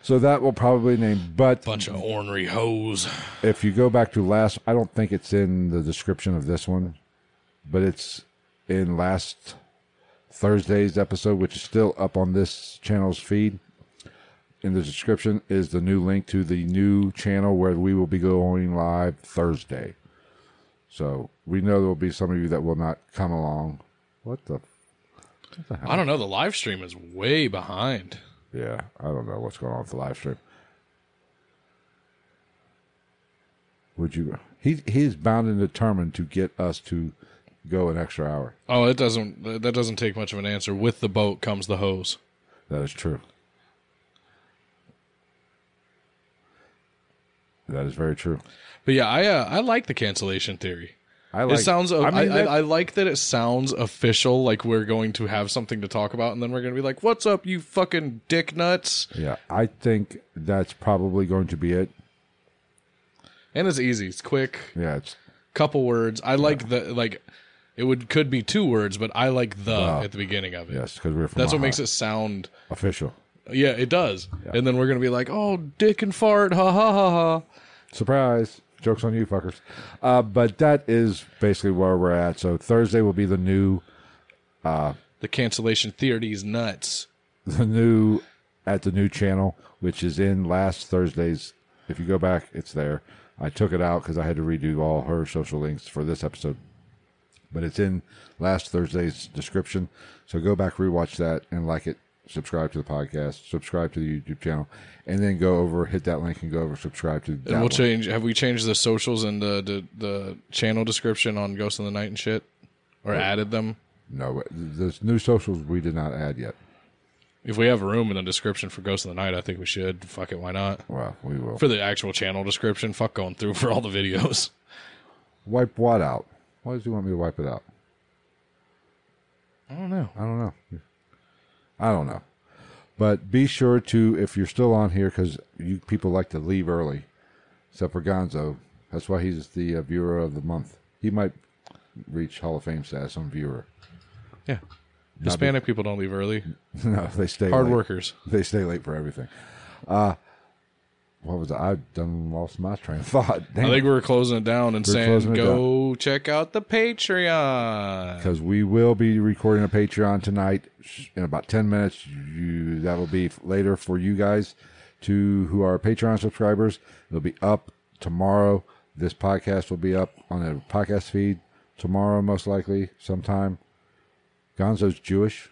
So that will probably name. But Bunch of ornery hoes. if you go back to last, I don't think it's in the description of this one, but it's in last Thursday's episode, which is still up on this channel's feed. In the description is the new link to the new channel where we will be going live Thursday. So we know there will be some of you that will not come along. What the? I don't know. The live stream is way behind. Yeah, I don't know what's going on with the live stream. Would you? He he's bound and determined to get us to go an extra hour. Oh, it doesn't. That doesn't take much of an answer. With the boat comes the hose. That is true. That is very true. But yeah, I uh, I like the cancellation theory. I like. it sounds. I, mean, I, that- I like that it sounds official. Like we're going to have something to talk about, and then we're going to be like, "What's up, you fucking dick nuts?" yeah, I think that's probably going to be it. And it's easy. It's quick. Yeah, it's a Couple words. I like the like. It would could be two words, but I like the at the beginning of it. yes, because we're from. That's what makes it sound. official. Yeah, it does. And then we're gonna be like, "Oh, dick and fart, ha ha ha ha." Surprise! Jokes on you, fuckers. Uh, but that is basically where we're at. So Thursday will be the new, The cancellation theory is nuts. the new at the new channel, which is in last Thursday's. If you go back, it's there. I took it out because I had to redo all her social links for this episode. But it's in last Thursday's description. So go back, rewatch that, and like it. Subscribe to the podcast. Subscribe to the YouTube channel, and then go over, hit that link, and go over, subscribe to that. And we'll one. change. Have we changed the socials and the, the the channel description on Ghost in the Night and shit, or added them? No, the new socials we did not add yet. If we have room in the description for Ghost in the Night, I think we should. Fuck it, why not? Well, we will. For the actual channel description, fuck going through for all the videos. Wipe what out? Why does he want me to wipe it out? I don't know. I don't know. I don't know. But be sure to, if you're still on here, because you people like to leave early. except for Gonzo. That's why he's the uh, viewer of the month. He might reach Hall of Fame status on viewer. Yeah. Hispanic people don't leave early. [LAUGHS] no, they stay Hard late. workers. They stay late for everything. Uh what was it? I done lost my train of thought. [LAUGHS] I think we were closing it down and We're saying, go check out the Patreon. because we will be recording a Patreon tonight in about ten minutes. You that'll be later for you guys to who are Patreon subscribers. It'll be up tomorrow. This podcast will be up on the podcast feed tomorrow, most likely sometime. Gonzo's Jewish.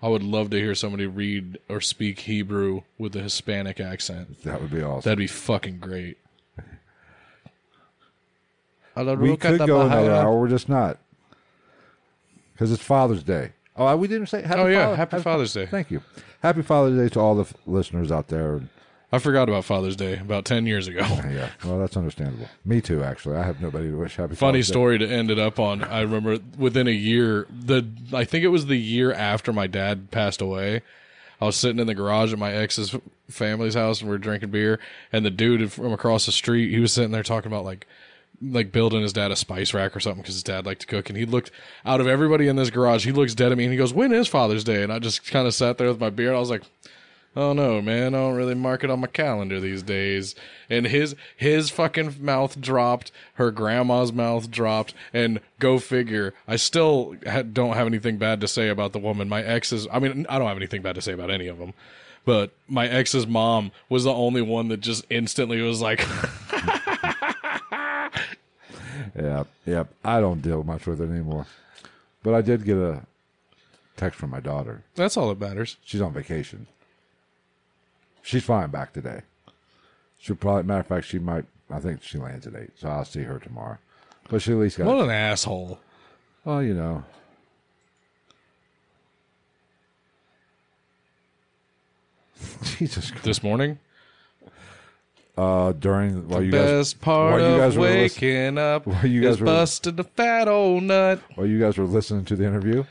I would love to hear somebody read or speak Hebrew with a Hispanic accent. That would be awesome. That'd be fucking great. we could go another hour. We're just not because it's Father's Day. Oh, we didn't say Happy Oh, yeah. Father- Happy Father's Day. Thank you. Happy Father's Day to all the f- listeners out there. I forgot about Father's Day about 10 years ago. [LAUGHS] Yeah, well, that's understandable. Me too, actually. I have nobody to wish happy. Funny Father's Day. Funny story to end it up on. I remember within a year, the I think it was the year after my dad passed away. I was sitting in the garage at my ex's family's house and we were drinking beer. And the dude from across the street, he was sitting there talking about like, like building his dad a spice rack or something because his dad liked to cook. And he looked out of everybody in this garage, he looks dead at me and he goes, "When is Father's Day?" And I just kind of sat there with my beer. and I was like. Oh no, man! I don't really mark it on my calendar these days. And his his fucking mouth dropped. Her grandma's mouth dropped. And go figure. I still ha- don't have anything bad to say about the woman. My ex's. I mean, I don't have anything bad to say about any of them. But my ex's mom was the only one that just instantly was like, [LAUGHS] Yeah, yeah. I don't deal much with it anymore. But I did get a text from my daughter. "That's all that matters." She's on vacation. She's flying back today. She'll probably, matter of fact, she might. I think she lands at eight, so I'll see her tomorrow. But she at least got. What an asshole! well, you know. [LAUGHS] Jesus Christ. This morning, Uh, during while you best guys part while you guys of were listen- waking up while you guys were- busting the fat old nut. while you guys were listening to the interview.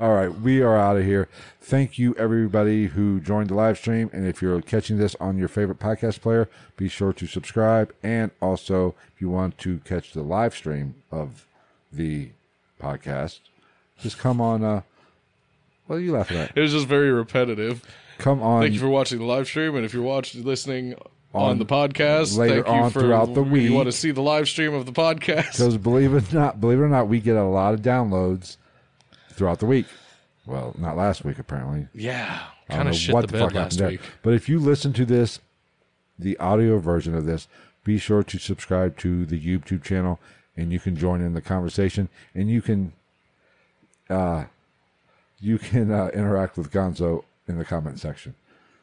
All right, we are out of here. Thank you, everybody who joined the live stream. And if you're catching this on your favorite podcast player, be sure to subscribe. And also, if you want to catch the live stream of the podcast, just come on. Uh, what are you laughing at? It was just very repetitive. Come on. Thank you for watching the live stream, and if you're watching, listening on, On- the podcast, later thank you on for throughout the week. You want to see the live stream of the podcast? Because believe it or not, believe it or not, we get a lot of downloads throughout the week. Well, not last week apparently. Yeah, kind of shit what the the bed fuck last happened there. week. But if you listen to this, the audio version of this, be sure to subscribe to the YouTube channel, and you can join in the conversation, and you can, uh, you can uh, interact with Gonzo in the comment section.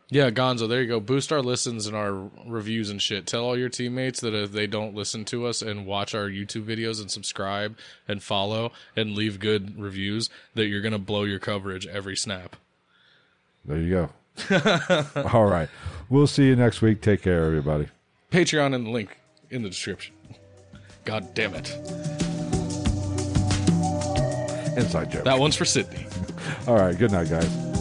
Yeah, Gonzo, there you go. Boost our listens and our reviews and shit. Tell all your teammates that if they don't listen to us and watch our YouTube videos and subscribe and follow and leave good reviews, that you're gonna blow your coverage every snap. There you go. [LAUGHS] All right, we'll see you next week. Take care, everybody. Patreon and the link in the description. God damn it. Inside joke. That one's for Sydney. All right. Good night, guys.